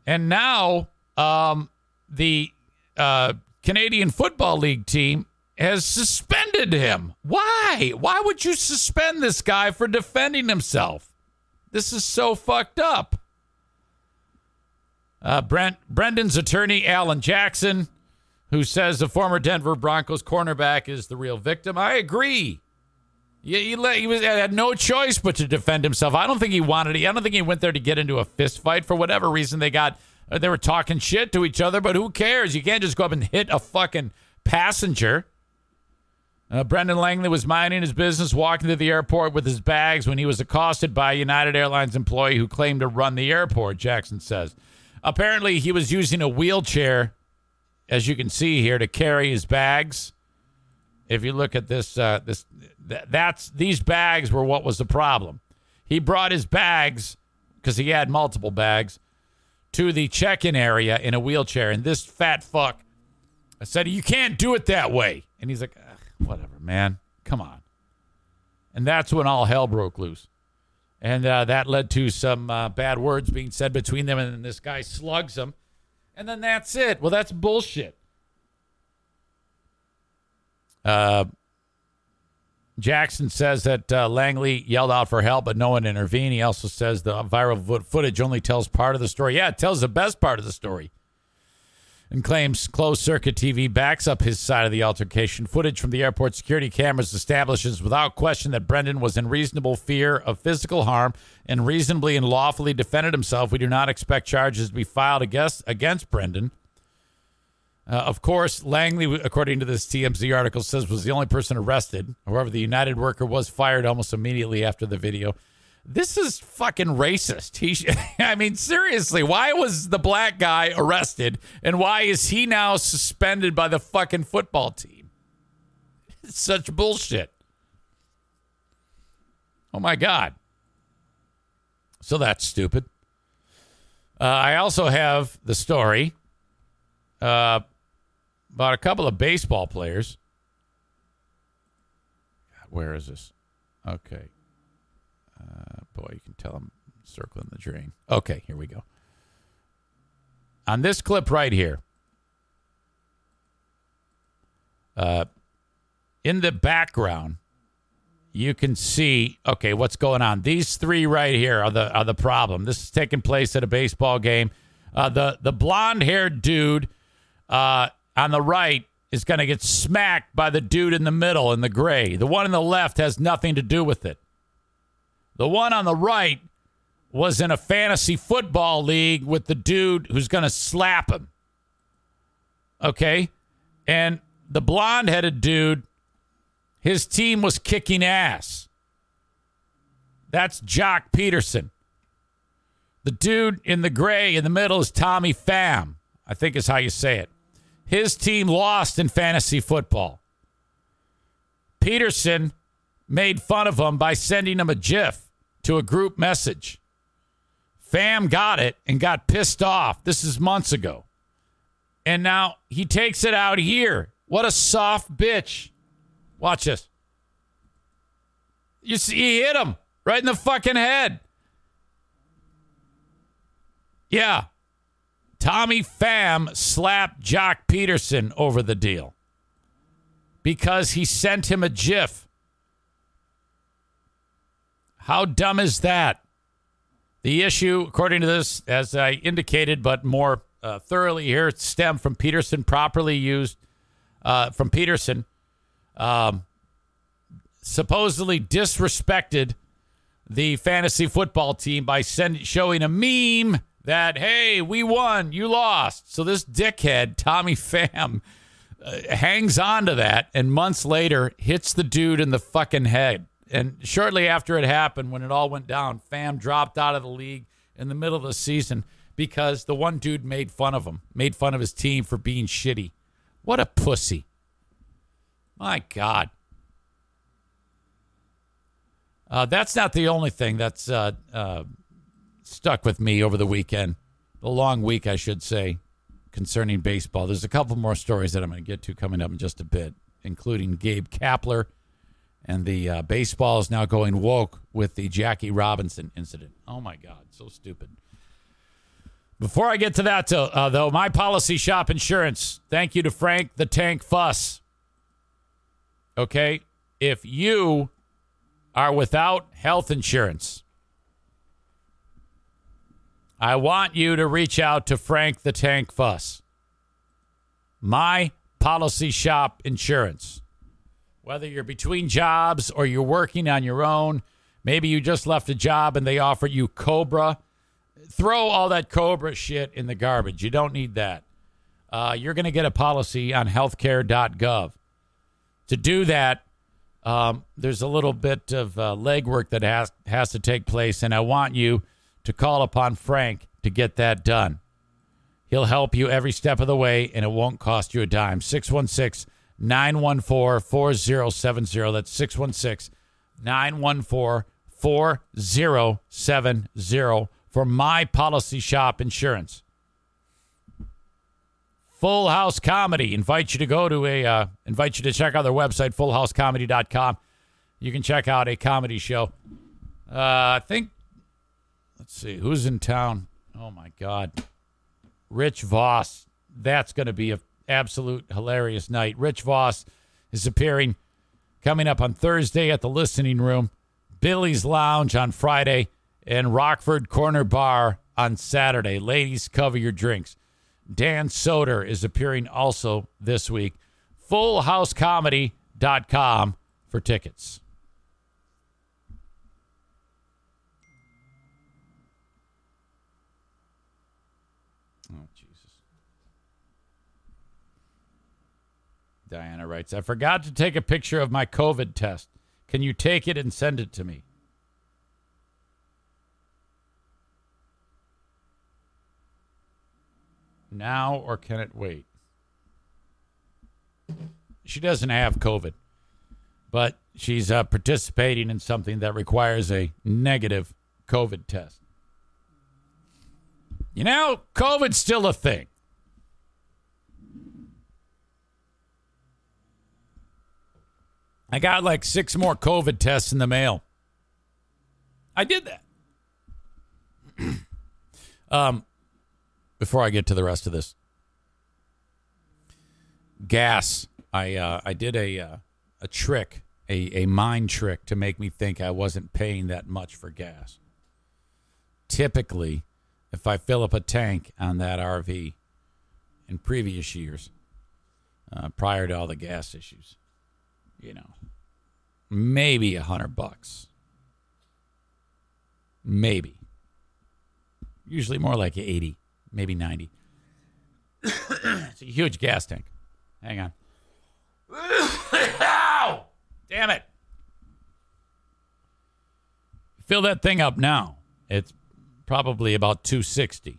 And now um, the uh, Canadian Football League team has suspended him. Why? Why would you suspend this guy for defending himself? This is so fucked up. Uh, Brent Brendan's attorney, Alan Jackson, who says the former Denver Broncos cornerback is the real victim. I agree. Yeah, he, let, he was had no choice but to defend himself. I don't think he wanted. I don't think he went there to get into a fist fight for whatever reason. They got they were talking shit to each other, but who cares? You can't just go up and hit a fucking passenger. Uh, Brendan Langley was minding his business, walking to the airport with his bags when he was accosted by a United Airlines employee who claimed to run the airport, Jackson says. Apparently, he was using a wheelchair, as you can see here, to carry his bags. If you look at this, uh, this th- that's these bags were what was the problem. He brought his bags because he had multiple bags to the check-in area in a wheelchair, and this fat fuck I said, "You can't do it that way," and he's like, "Whatever, man. Come on." And that's when all hell broke loose, and uh, that led to some uh, bad words being said between them, and then this guy slugs him, and then that's it. Well, that's bullshit. Uh, Jackson says that uh, Langley yelled out for help, but no one intervened. He also says the viral vo- footage only tells part of the story. Yeah, it tells the best part of the story. And claims closed circuit TV backs up his side of the altercation. Footage from the airport security cameras establishes without question that Brendan was in reasonable fear of physical harm and reasonably and lawfully defended himself. We do not expect charges to be filed against, against Brendan. Uh, of course, Langley, according to this TMZ article, says was the only person arrested. However, the United worker was fired almost immediately after the video. This is fucking racist. He, [laughs] I mean, seriously, why was the black guy arrested, and why is he now suspended by the fucking football team? It's Such bullshit. Oh my God. So that's stupid. Uh, I also have the story uh, about a couple of baseball players. Where is this? Okay. Uh, boy, you can tell I'm circling the drain. Okay, here we go. On this clip right here, uh, in the background, you can see okay what's going on. These three right here are the are the problem. This is taking place at a baseball game. Uh, the the blonde haired dude uh, on the right is going to get smacked by the dude in the middle in the gray. The one on the left has nothing to do with it. The one on the right was in a fantasy football league with the dude who's going to slap him. Okay? And the blonde headed dude, his team was kicking ass. That's Joc Pederson. The dude in the gray in the middle is Tommy Pham, I think is how you say it. His team lost in fantasy football. Pederson made fun of him by sending him a GIF to a group message. Pham got it and got pissed off. This is months ago. And now he takes it out here. What a soft bitch. Watch this. You see, he hit him right in the fucking head. Yeah. Tommy Pham slapped Joc Pederson over the deal because he sent him a GIF. How dumb is that? The issue, according to this, as I indicated, but more uh, thoroughly here, stemmed from Pederson properly used uh, from Pederson, um, supposedly disrespected the fantasy football team by send, showing a meme that, hey, we won, you lost. So this dickhead, Tommy Pham, uh, hangs on to that and months later hits the dude in the fucking head. And shortly after it happened, when it all went down, Pham dropped out of the league in the middle of the season because the one dude made fun of him, made fun of his team for being shitty. What a pussy. My God. Uh, that's not the only thing that's uh, uh, stuck with me over the weekend. The long week, I should say, concerning baseball. There's a couple more stories that I'm going to get to coming up in just a bit, including Gabe Kapler and the uh, baseball is now going woke with the Jackie Robinson incident. Oh my God, so stupid. Before I get to that, uh, though, my policy shop insurance. Thank you to Frank the Tank Fuss. Okay, if you are without health insurance, I want you to reach out to Frank the Tank Fuss. My policy shop insurance. Whether you're between jobs or you're working on your own, maybe you just left a job and they offer you Cobra. Throw all that Cobra shit in the garbage. You don't need that. Uh, you're going to get a policy on healthcare.gov. To do that, um, there's a little bit of uh, legwork that has, has to take place, and I want you to call upon Frank to get that done. He'll help you every step of the way, and it won't cost you a dime. 616 914 4070. That's 616 914 4070 for my policy shop insurance. Full House Comedy invite you to go to a uh, invite you to check out their website fullhousecomedy.com. You can check out a comedy show. Uh, I think let's see who's in town. Oh my God, Rich Voss. That's going to be an absolute hilarious night. Rich Voss is appearing coming up on Thursday at the Listening Room, Billy's Lounge on Friday, and Rockford Corner Bar on Saturday. Ladies, cover your drinks. Dan Soder is appearing also this week. FullHouseComedy.com for tickets. Oh, Jesus. Diana writes, I forgot to take a picture of my COVID test. Can you take it and send it to me? Now or can it wait? She doesn't have COVID. but she's uh, participating in something that requires a negative COVID test. You know, COVID's still a thing. I got like six more COVID tests in the mail. I did that. [clears throat] um, before I get to the rest of this, gas. I uh, I did a uh, a trick, a a mind trick to make me think I wasn't paying that much for gas. Typically, if I fill up a tank on that RV in previous years, uh, prior to all the gas issues, you know, maybe a hundred bucks, maybe. Usually more like eighty, maybe ninety. [coughs] it's a huge gas tank. Hang on. [coughs] Ow! Damn it. Fill that thing up now. It's probably about 260.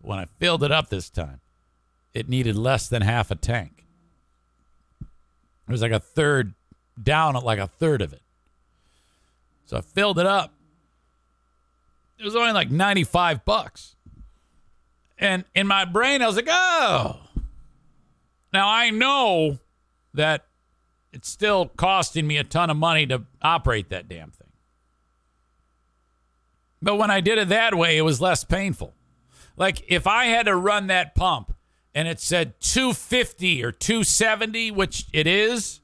When I filled it up this time, it needed less than half a tank. It was like a third down at like a third of it. So I filled it up. It was only like 95 bucks. And in my brain, I was like, oh. Now I know that it's still costing me a ton of money to operate that damn thing. But when I did it that way, it was less painful. Like if I had to run that pump and it said 250 or 270, which it is,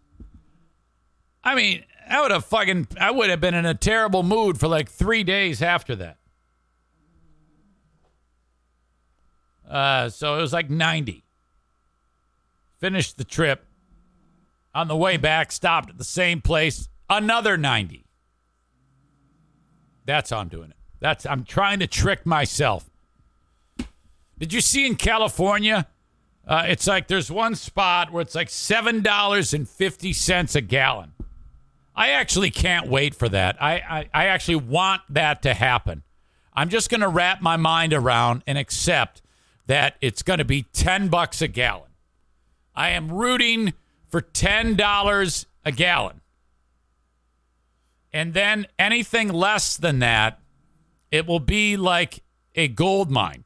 I mean, I would have fucking, I would have been in a terrible mood for like three days after that. Uh, so it was like 90. Finished the trip. On the way back, stopped at the same place. Another 90. That's how I'm doing it. That's I'm trying to trick myself. Did you see in California? Uh, it's like there's one spot where it's like seven dollars and fifty cents a gallon. I actually can't wait for that. I, I, I actually want that to happen. I'm just going to wrap my mind around and accept that it's going to be 10 bucks a gallon. I am rooting for $10 a gallon. And then anything less than that, it will be like a gold mine.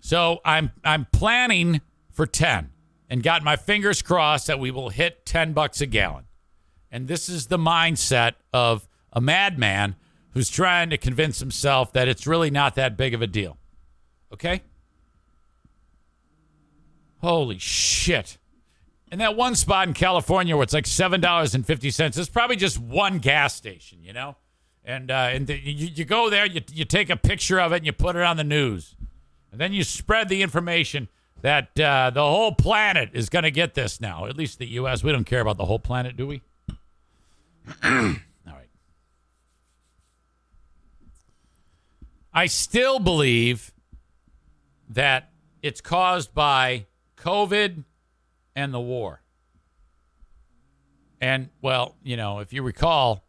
So I'm I'm planning for 10 and got my fingers crossed that we will hit 10 bucks a gallon. And this is the mindset of a madman who's trying to convince himself that it's really not that big of a deal. Okay? Holy shit. And that one spot in California where it's like $7.50, it's probably just one gas station, you know? And, uh, and the, you, you go there, you, you take a picture of it, and you put it on the news. And then you spread the information that uh, the whole planet is going to get this now. At least the U.S. We don't care about the whole planet, do we? [clears throat] All right. I still believe that it's caused by COVID and the war. And, well, you know, if you recall,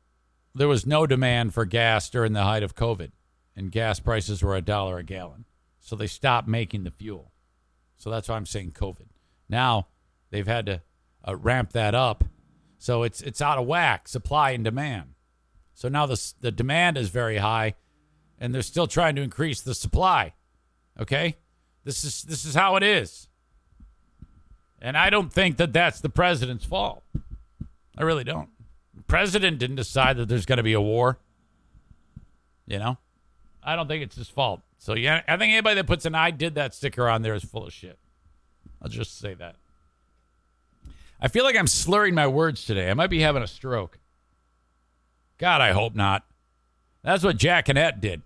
there was no demand for gas during the height of COVID, and gas prices were a dollar a gallon. So they stopped making the fuel. So that's why I'm saying COVID. Now they've had to uh, ramp that up. So it's it's out of whack, supply and demand. So now the the demand is very high, and they're still trying to increase the supply. Okay, this is this is how it is. And I don't think that that's the president's fault. I really don't. The president didn't decide that there's going to be a war. You know, I don't think it's his fault. So yeah, I think anybody that puts an "I did that" sticker on there is full of shit. I'll just say that. I feel like I'm slurring my words today. I might be having a stroke. God, I hope not. That's what Jack Annette did.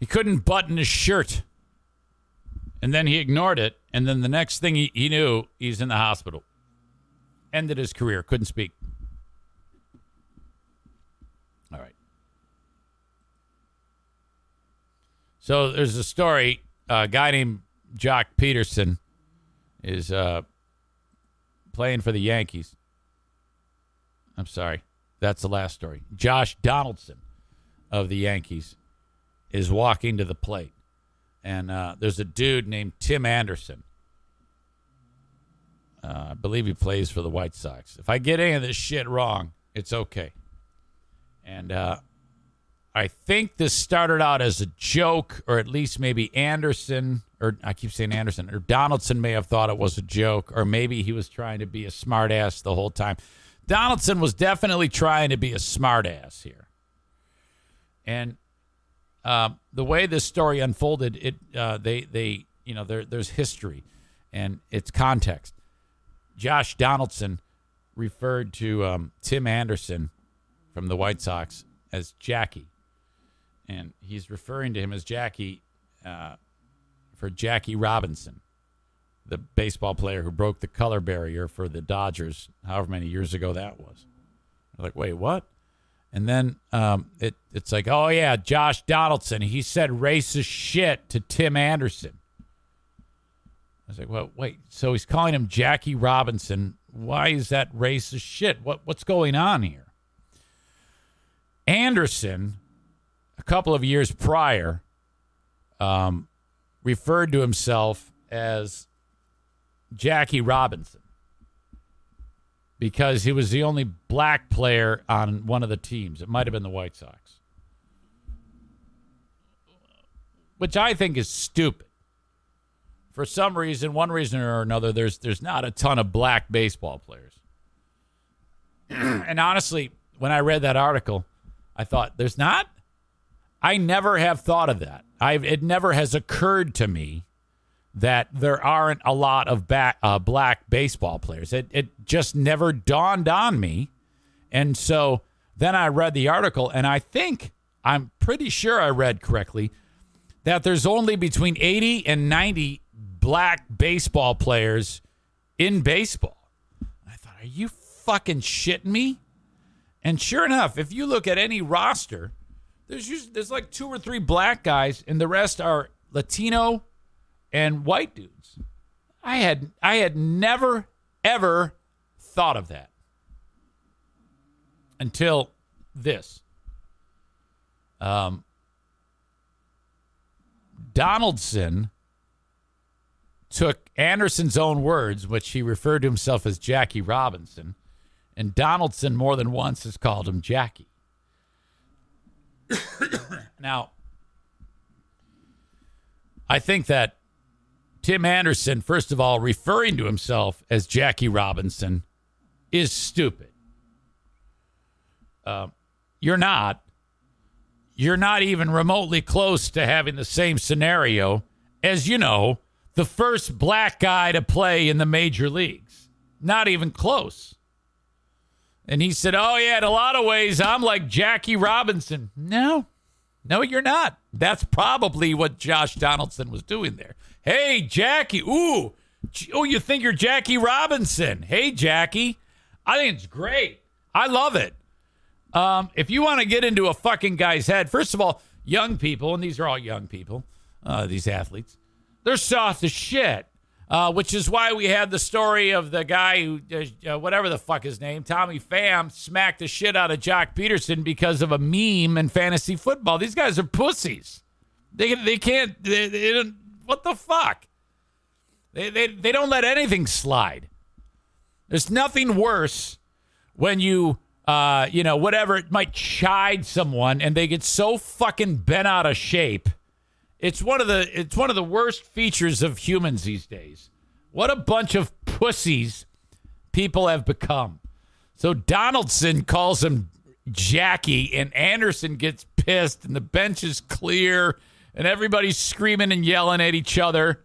He couldn't button his shirt. And then he ignored it. And then the next thing he, he knew, he's in the hospital. Ended his career. Couldn't speak. All right. So there's a story. A guy named Joc Pederson is uh, playing for the Yankees. I'm sorry. That's the last story. Josh Donaldson of the Yankees is walking to the plate. And uh, there's a dude named Tim Anderson. Uh, I believe he plays for the White Sox. If I get any of this shit wrong, it's okay. And uh, I think this started out as a joke, or at least maybe Anderson, or I keep saying Anderson, or Donaldson may have thought it was a joke, or maybe he was trying to be a smartass the whole time. Donaldson was definitely trying to be a smartass here. And uh, the way this story unfolded, it uh, they they you know there there's history and it's context. Josh Donaldson referred to um, Tim Anderson from the White Sox as Jackie, and he's referring to him as Jackie uh, for Jackie Robinson, the baseball player who broke the color barrier for the Dodgers, however many years ago that was. I'm like, wait, what? And then um, it it's like, oh yeah, Josh Donaldson. He said racist shit to Tim Anderson. I was like, well, wait. So he's calling him Jackie Robinson. Why is that racist shit? What what's going on here? Anderson, a couple of years prior, um, referred to himself as Jackie Robinson because he was the only black player on one of the teams. It might have been the White Sox, which I think is stupid. For some reason, one reason or another, there's there's not a ton of black baseball players. [clears throat] and honestly, when I read that article, I thought, "There's not." I never have thought of that. I it never has occurred to me that there aren't a lot of back, uh, black baseball players. It, it just never dawned on me. And so then I read the article, and I think, I'm pretty sure I read correctly, that there's only between 80 and 90 black baseball players in baseball. I thought, are you fucking shitting me? And sure enough, if you look at any roster, there's usually, there's like two or three black guys, and the rest are Latino, and white dudes. I had I had never ever thought of that until this. Um, Donaldson took Anderson's own words, which he referred to himself as Jackie Robinson, and Donaldson more than once has called him Jackie. Now, I think that Tim Anderson, first of all, referring to himself as Jackie Robinson is stupid. Uh, you're not. You're not even remotely close to having the same scenario as, you know, the first black guy to play in the major leagues. Not even close. And he said, Oh, yeah, in a lot of ways, I'm like Jackie Robinson. No, no, you're not. That's probably what Josh Donaldson was doing there. Hey, Jackie. Ooh. Oh, you think you're Jackie Robinson. Hey, Jackie. I think it's great. I love it. Um, if you want to get into a fucking guy's head, first of all, young people, and these are all young people, uh, these athletes, they're soft as shit. Uh, which is why we had the story of the guy who, uh, uh, whatever the fuck his name, Tommy Pham, smacked the shit out of Joc Pederson because of a meme in fantasy football. These guys are pussies. They they can't. They, they don't. What the fuck? They, they they don't let anything slide. There's nothing worse when you uh you know whatever it might chide someone and they get so fucking bent out of shape it's one of the it's one of the worst features of humans these days. What a bunch of pussies people have become. So Donaldson calls him Jackie, and Anderson gets pissed, and the bench is clear, and everybody's screaming and yelling at each other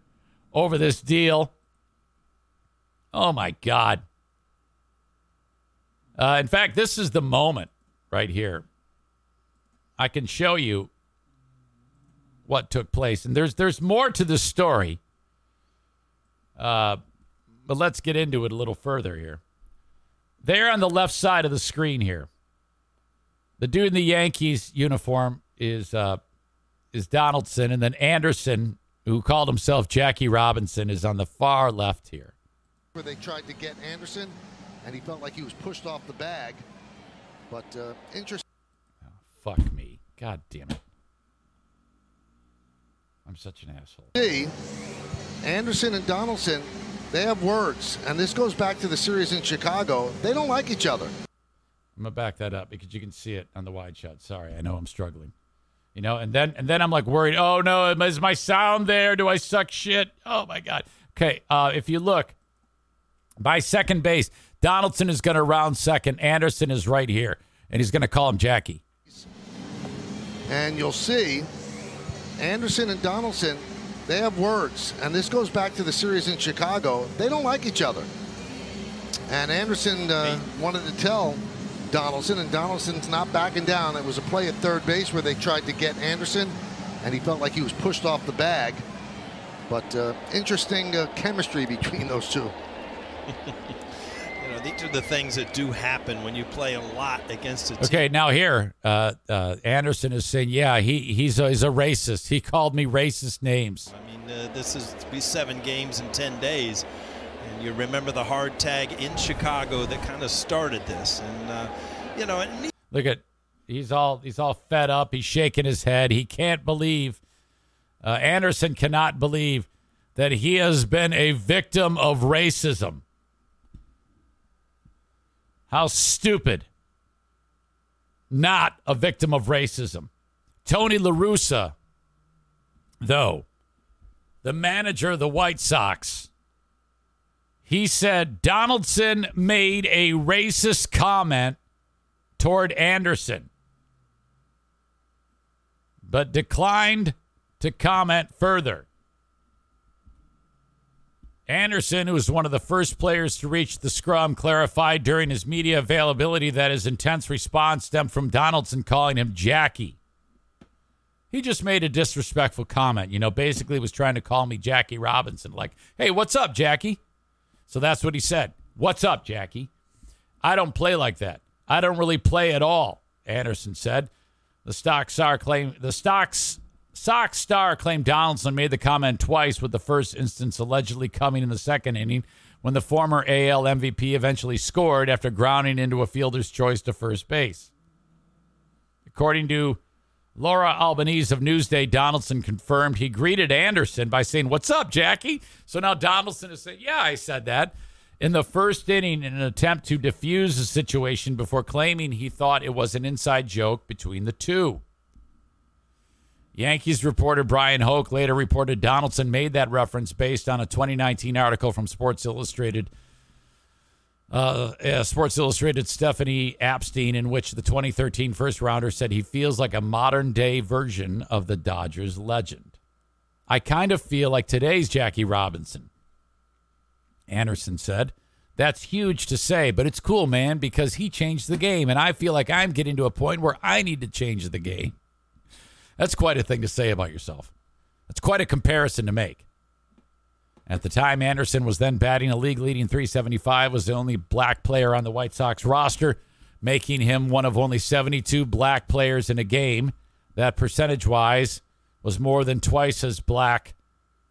over this deal. Oh my God. Uh, in fact, this is the moment right here. I can show you what took place. And there's there's more to the story. Uh, but let's get into it a little further here. There on the left side of the screen here, the dude in the Yankees uniform is uh, is Donaldson, and then Anderson, who called himself Jackie Robinson, is on the far left here. Where they tried to get Anderson, and he felt like he was pushed off the bag. But uh, interesting. Fuck me. God damn it. I'm such an asshole. See, Anderson and Donaldson they have words, and this goes back to the series in Chicago. They don't like each other. I'm gonna back that up because you can see it on the wide shot. Sorry, I know I'm struggling. You know, and then and then I'm like worried. Oh no, is my sound there? Do I suck shit? Oh my god. Okay, uh, if you look by second base, Donaldson is going to round second. Anderson is right here, and he's going to call him Jackie. And you'll see Anderson and Donaldson, they have words. And this goes back to the series in Chicago. They don't like each other. And Anderson uh, wanted to tell Donaldson, and Donaldson's not backing down. It was a play at third base where they tried to get Anderson, and he felt like he was pushed off the bag. But uh, interesting uh, chemistry between those two. [laughs] These are the things that do happen when you play a lot against a team. Okay, now here, uh, uh, Anderson is saying, yeah, he he's a, he's a racist. He called me racist names. I mean, uh, this is to be seven games in 10 days. And you remember the hard tag in Chicago that kind of started this. And, uh, you know, it Look at he's all he's all fed up. He's shaking his head. He can't believe uh, Anderson cannot believe that he has been a victim of racism. How stupid. Not a victim of racism. Tony La Russa, though, the manager of the White Sox, he said Donaldson made a racist comment toward Anderson, but declined to comment further. Anderson, who was one of the first players to reach the scrum, clarified during his media availability that his intense response stemmed from Donaldson calling him Jackie. He just made a disrespectful comment, you know, basically was trying to call me Jackie Robinson, like, hey, what's up, Jackie? So that's what he said. What's up, Jackie? I don't play like that. I don't really play at all, Anderson said. The stock star claim the stocks Sox star claimed Donaldson made the comment twice, with the first instance allegedly coming in the second inning when the former AL MVP eventually scored after grounding into a fielder's choice to first base. According to Laura Albanese of Newsday, Donaldson confirmed he greeted Anderson by saying, What's up, Jackie? So now Donaldson is saying, Yeah, I said that in the first inning in an attempt to defuse the situation before claiming he thought it was an inside joke between the two. Yankees reporter Bryan Hoch later reported Donaldson made that reference based on a 2019 article from Sports Illustrated. Uh, uh, Sports Illustrated Stephanie Apstein, in which the 2013 first rounder said he feels like a modern day version of the Dodgers legend. I kind of feel like today's Jackie Robinson. Anderson said. That's huge to say, but it's cool, man, because he changed the game, and I feel like I'm getting to a point where I need to change the game. That's quite a thing to say about yourself. That's quite a comparison to make. At the time, Anderson was then batting a league leading 375, was the only black player on the White Sox roster, making him one of only 72 black players in a game that percentage wise was more than twice as black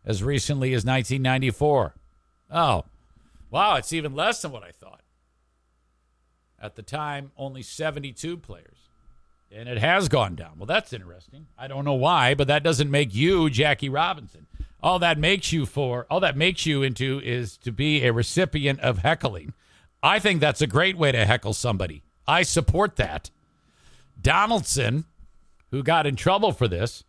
as recently as 1994. Oh, wow, it's even less than what I thought. At the time, only 72 players and it has gone down. Well, that's interesting. I don't know why, but that doesn't make you Jackie Robinson. All that makes you for all that makes you into is to be a recipient of heckling. I think that's a great way to heckle somebody. I support that. Donaldson, who got in trouble for this,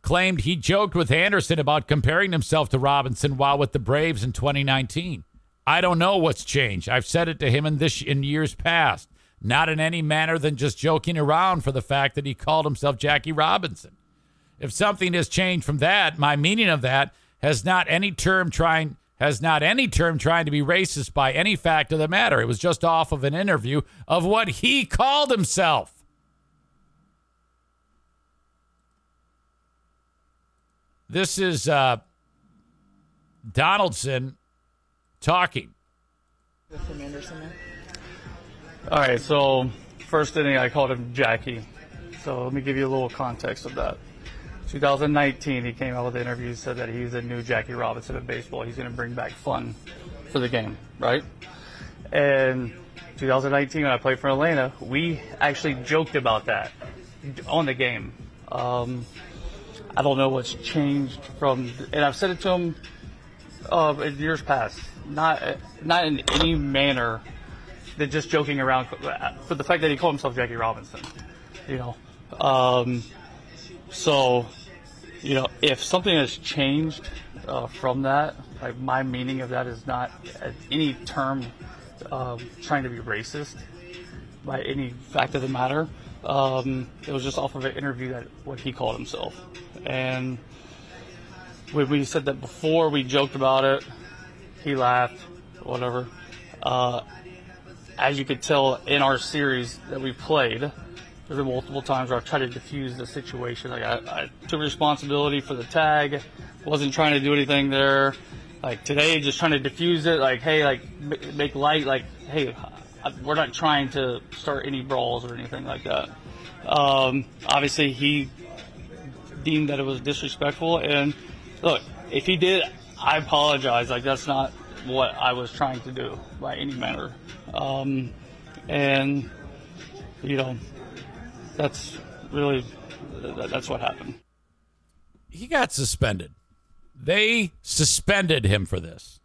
claimed he joked with Anderson about comparing himself to Robinson while with the Braves in 2019. I don't know what's changed. I've said it to him in this in years past not in any manner than just joking around for the fact that he called himself Jackie Robinson. If something has changed from that, my meaning of that has not any term trying has not any term trying to be racist by any fact of the matter. It was just off of an interview of what he called himself. This is uh, Donaldson talking. Anderson? All right, so first inning I called him Jackie. So let me give you a little context of that. 2019, he came out with an interview, said that he's the new Jackie Robinson of baseball. He's going to bring back fun for the game, right? And 2019, when I played for Atlanta, we actually joked about that on the game. Um, I don't know what's changed from, and I've said it to him uh, in years past. not not in any manner than just joking around for the fact that he called himself Jackie Robinson. You know, um, so you know if something has changed uh, from that, like my meaning of that is not any term uh, trying to be racist by any fact of the matter. Um, it was just off of an interview that what he called himself, and when we said that before, we joked about it. He laughed, whatever. Uh, as you could tell in our series that we played, there were multiple times where I've tried to defuse the situation. Like I, I took responsibility for the tag, wasn't trying to do anything there. Like today, just trying to defuse it. Like hey, like make light. Like hey, we're not trying to start any brawls or anything like that. Um, obviously, he deemed that it was disrespectful, and look, if he did, I apologize. Like that's not what I was trying to do by any manner. Um, and you know, that's really that's what happened. He got suspended. They suspended him for this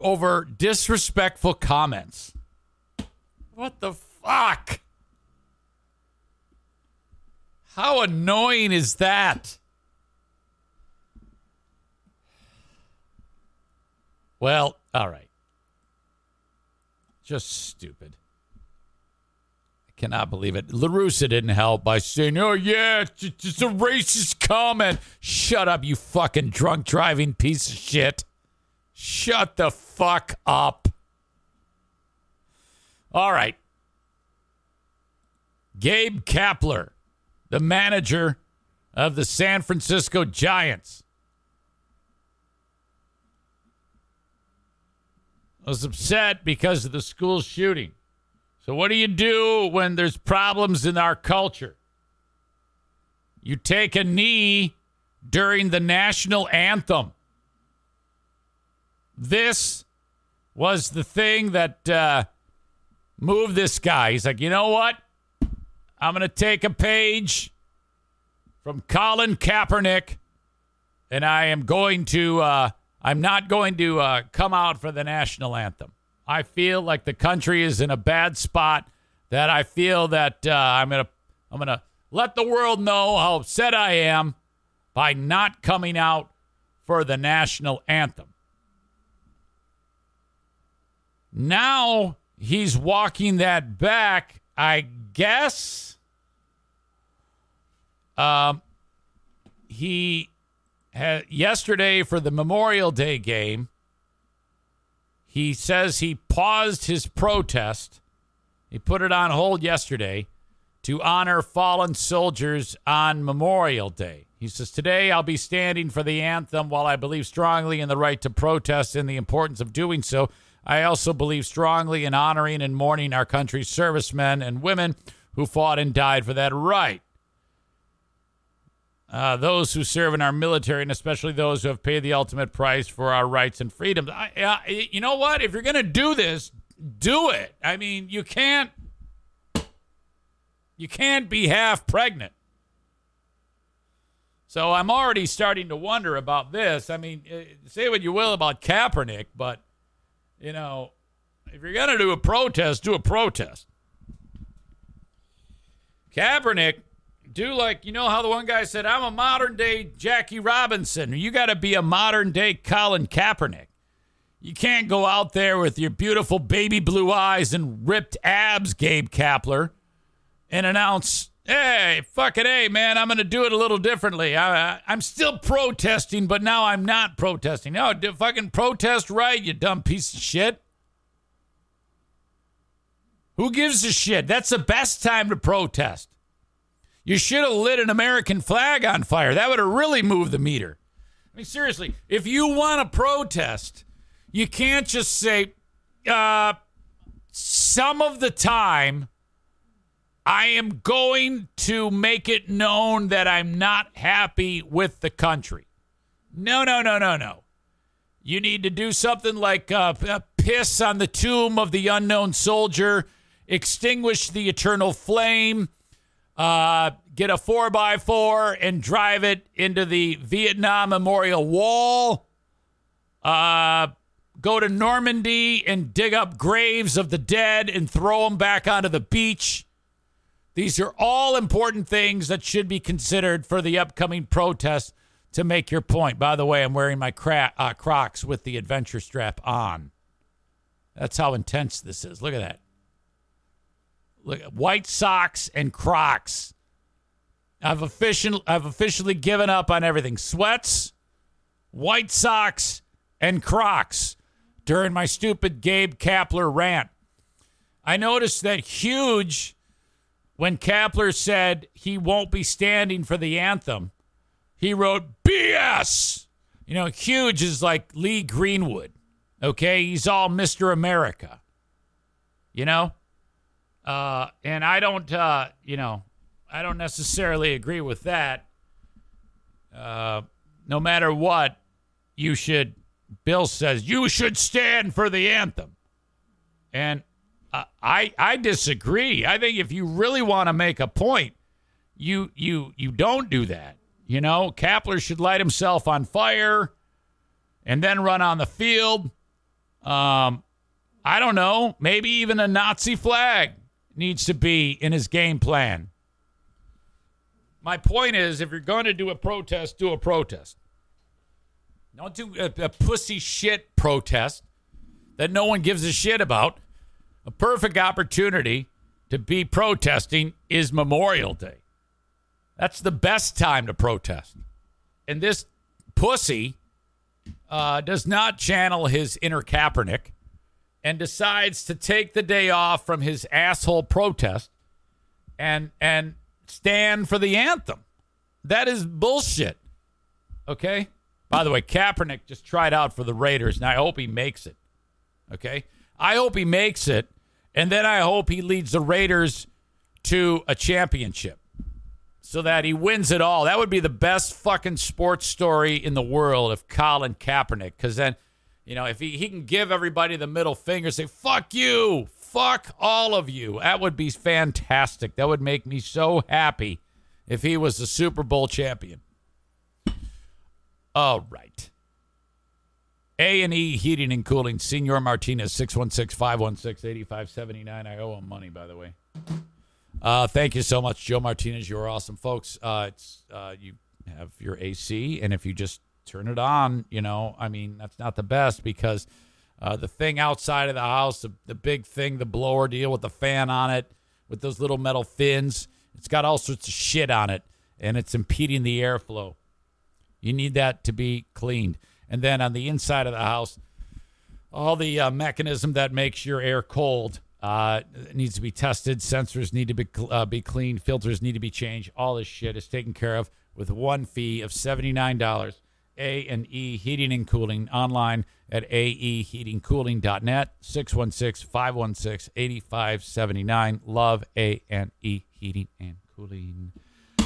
over disrespectful comments. What the fuck? How annoying is that? Well, all right. Just stupid. I cannot believe it. LaRussa didn't help by saying, oh, yeah, it's just a racist comment. Shut up, you fucking drunk driving piece of shit. Shut the fuck up. All right. Gabe Kapler, the manager of the San Francisco Giants. Was upset because of the school shooting. So, what do you do when there's problems in our culture? You take a knee during the national anthem. This was the thing that uh, moved this guy. He's like, you know what? I'm going to take a page from Colin Kaepernick, and I am going to. Uh, I'm not going to uh, come out for the national anthem. I feel like the country is in a bad spot. That I feel that uh, I'm gonna I'm gonna let the world know how upset I am by not coming out for the national anthem. Now he's walking that back, I guess. Um, he yesterday for the Memorial Day game, he says he paused his protest. He put it on hold yesterday to honor fallen soldiers on Memorial Day. He says, Today I'll be standing for the anthem while I believe strongly in the right to protest and the importance of doing so. I also believe strongly in honoring and mourning our country's servicemen and women who fought and died for that right uh, those who serve in our military, and especially those who have paid the ultimate price for our rights and freedoms. I, uh, you know what? If you're going to do this, do it. I mean, you can't. You can't be half pregnant. So I'm already starting to wonder about this. I mean, uh, say what you will about Kaepernick, but you know, if you're going to do a protest, do a protest. Kaepernick do like you know how the one guy said, "I'm a modern day Jackie Robinson." You got to be a modern day Colin Kaepernick. You can't go out there with your beautiful baby blue eyes and ripped abs, Gabe Kapler, and announce, "Hey, fucking hey, man, I'm going to do it a little differently. I, am still protesting, but now I'm not protesting. No, fucking protest right, you dumb piece of shit." Who gives a shit? That's the best time to protest. You should have lit an American flag on fire. That would have really moved the meter. I mean, seriously, if you want to protest, you can't just say, uh, some of the time, I am going to make it known that I'm not happy with the country. No, no, no, no, no. You need to do something like uh, piss on the tomb of the unknown soldier, extinguish the eternal flame, uh, get a 4x4 and drive it into the Vietnam Memorial Wall. Uh, go to Normandy and dig up graves of the dead and throw them back onto the beach. These are all important things that should be considered for the upcoming protest to make your point. By the way, I'm wearing my cra- uh, Crocs with the adventure strap on. That's how intense this is. Look at that. White socks and Crocs. I've official I've officially given up on everything. Sweats, white socks, and Crocs during my stupid Gabe Kapler rant. I noticed that huge when Kapler said he won't be standing for the anthem, he wrote BS. You know, huge is like Lee Greenwood. Okay, he's all Mr. America. You know? Uh, and I don't uh, you know, I don't necessarily agree with that. Uh, no matter what, you should Bill says you should stand for the anthem. And uh, I I disagree. I think if you really want to make a point, you you you don't do that. You know, Kapler should light himself on fire and then run on the field. Um, I don't know. Maybe even a Nazi flag needs to be in his game plan. My point is, if you're going to do a protest, do a protest. Don't do a, a pussy shit protest that no one gives a shit about. A perfect opportunity to be protesting is Memorial Day. That's the best time to protest. And this pussy uh, does not channel his inner Kaepernick and decides to take the day off from his asshole protest and and stand for the anthem. That is bullshit. Okay? By the way, Kaepernick just tried out for the Raiders, and I hope he makes it. Okay? I hope he makes it, and then I hope he leads the Raiders to a championship so that he wins it all. That would be the best fucking sports story in the world if Colin Kaepernick, because then, you know, if he, he can give everybody the middle finger, say, fuck you, fuck all of you. That would be fantastic. That would make me so happy if he was the Super Bowl champion. All right. A&E Heating and Cooling, Senor Martinez, 616-516-8579. I owe him money, by the way. Uh, thank you so much, Joe Martinez. You're awesome, folks. Uh, it's uh, You have your AC, and if you just turn it on, you know, I mean, that's not the best because uh, the thing outside of the house, the, the big thing, the blower deal with the fan on it, with those little metal fins, it's got all sorts of shit on it, and it's impeding the airflow. You need that to be cleaned. And then on the inside of the house, all the uh, mechanism that makes your air cold uh, needs to be tested. Sensors need to be uh, be cleaned. Filters need to be changed. All this shit is taken care of with one fee of seventy nine dollars. A and E Heating and Cooling online at aeheatingcooling.net 616-516-8579. Love A and E Heating and Cooling.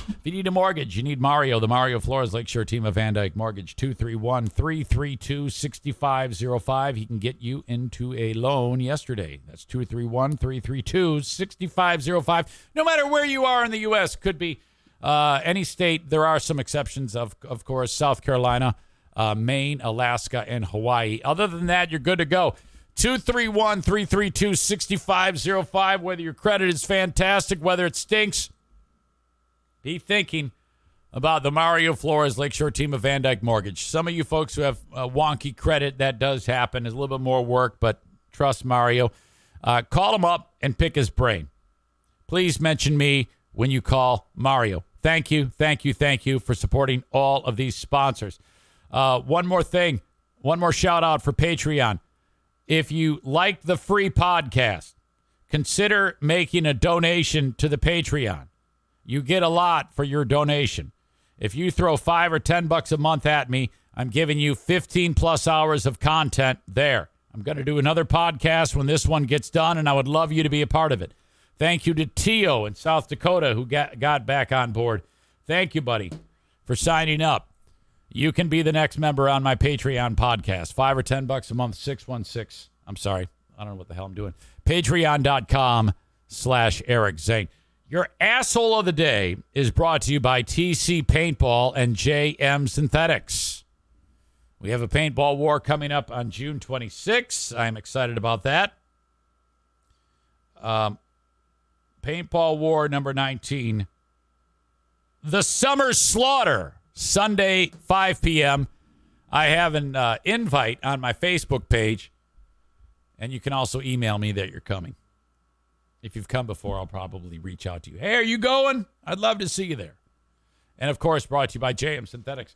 If you need a mortgage, you need Mario, the Mario Flores Lakeshore team of VanDyk Mortgage, 231 332 6505. He can get you into a loan yesterday. That's 231 332 6505. No matter where you are in the U.S., could be uh, any state. There are some exceptions, of, of course, South Carolina, uh, Maine, Alaska, and Hawaii. Other than that, you're good to go. 231 332 6505. Whether your credit is fantastic, whether it stinks, be thinking about the Mario Flores Lakeshore team of VanDyk Mortgage. Some of you folks who have uh, wonky credit, that does happen. It's a little bit more work, but trust Mario. Uh, call him up and pick his brain. Please mention me when you call Mario. Thank you, thank you, thank you for supporting all of these sponsors. Uh, one more thing, one more shout out for Patreon. If you like the free podcast, consider making a donation to the Patreon. You get a lot for your donation. If you throw five or 10 bucks a month at me, I'm giving you 15 plus hours of content there. I'm going to do another podcast when this one gets done, and I would love you to be a part of it. Thank you to Tio in South Dakota who got, got back on board. Thank you, buddy, for signing up. You can be the next member on my Patreon podcast. Five or 10 bucks a month, 616. I'm sorry. I don't know what the hell I'm doing. Patreon.com slash Eric Zane. Your asshole of the day is brought to you by TC Paintball and JM Synthetics. We have a paintball war coming up on June 26th. I'm excited about that. Um, paintball war number 19. The Summer Slaughter, Sunday, 5 p.m. I have an uh, invite on my Facebook page, and you can also email me that you're coming. If you've come before, I'll probably reach out to you. Hey, are you going? I'd love to see you there. And of course, brought to you by JM Synthetics.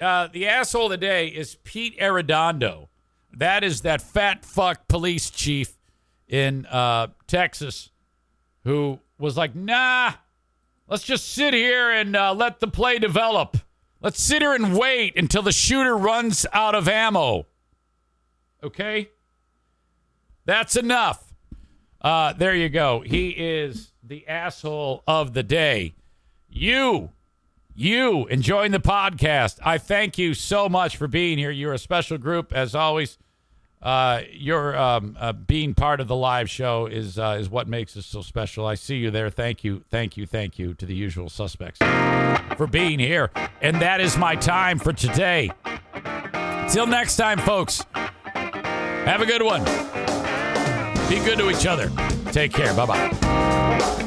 Uh, the asshole of the day is Pete Arredondo. That is that fat fuck police chief in uh, Texas who was like, nah, let's just sit here and uh, let the play develop. Let's sit here and wait until the shooter runs out of ammo. Okay? That's enough. Uh, there you go. He is the asshole of the day. You, you enjoying the podcast. I thank you so much for being here. You're a special group, as always. Uh, your um, uh, being part of the live show is uh, is what makes us so special. I see you there. Thank you, thank you, thank you to the usual suspects for being here. And that is my time for today. Till next time, folks. Have a good one. Be good to each other. Take care. Bye bye.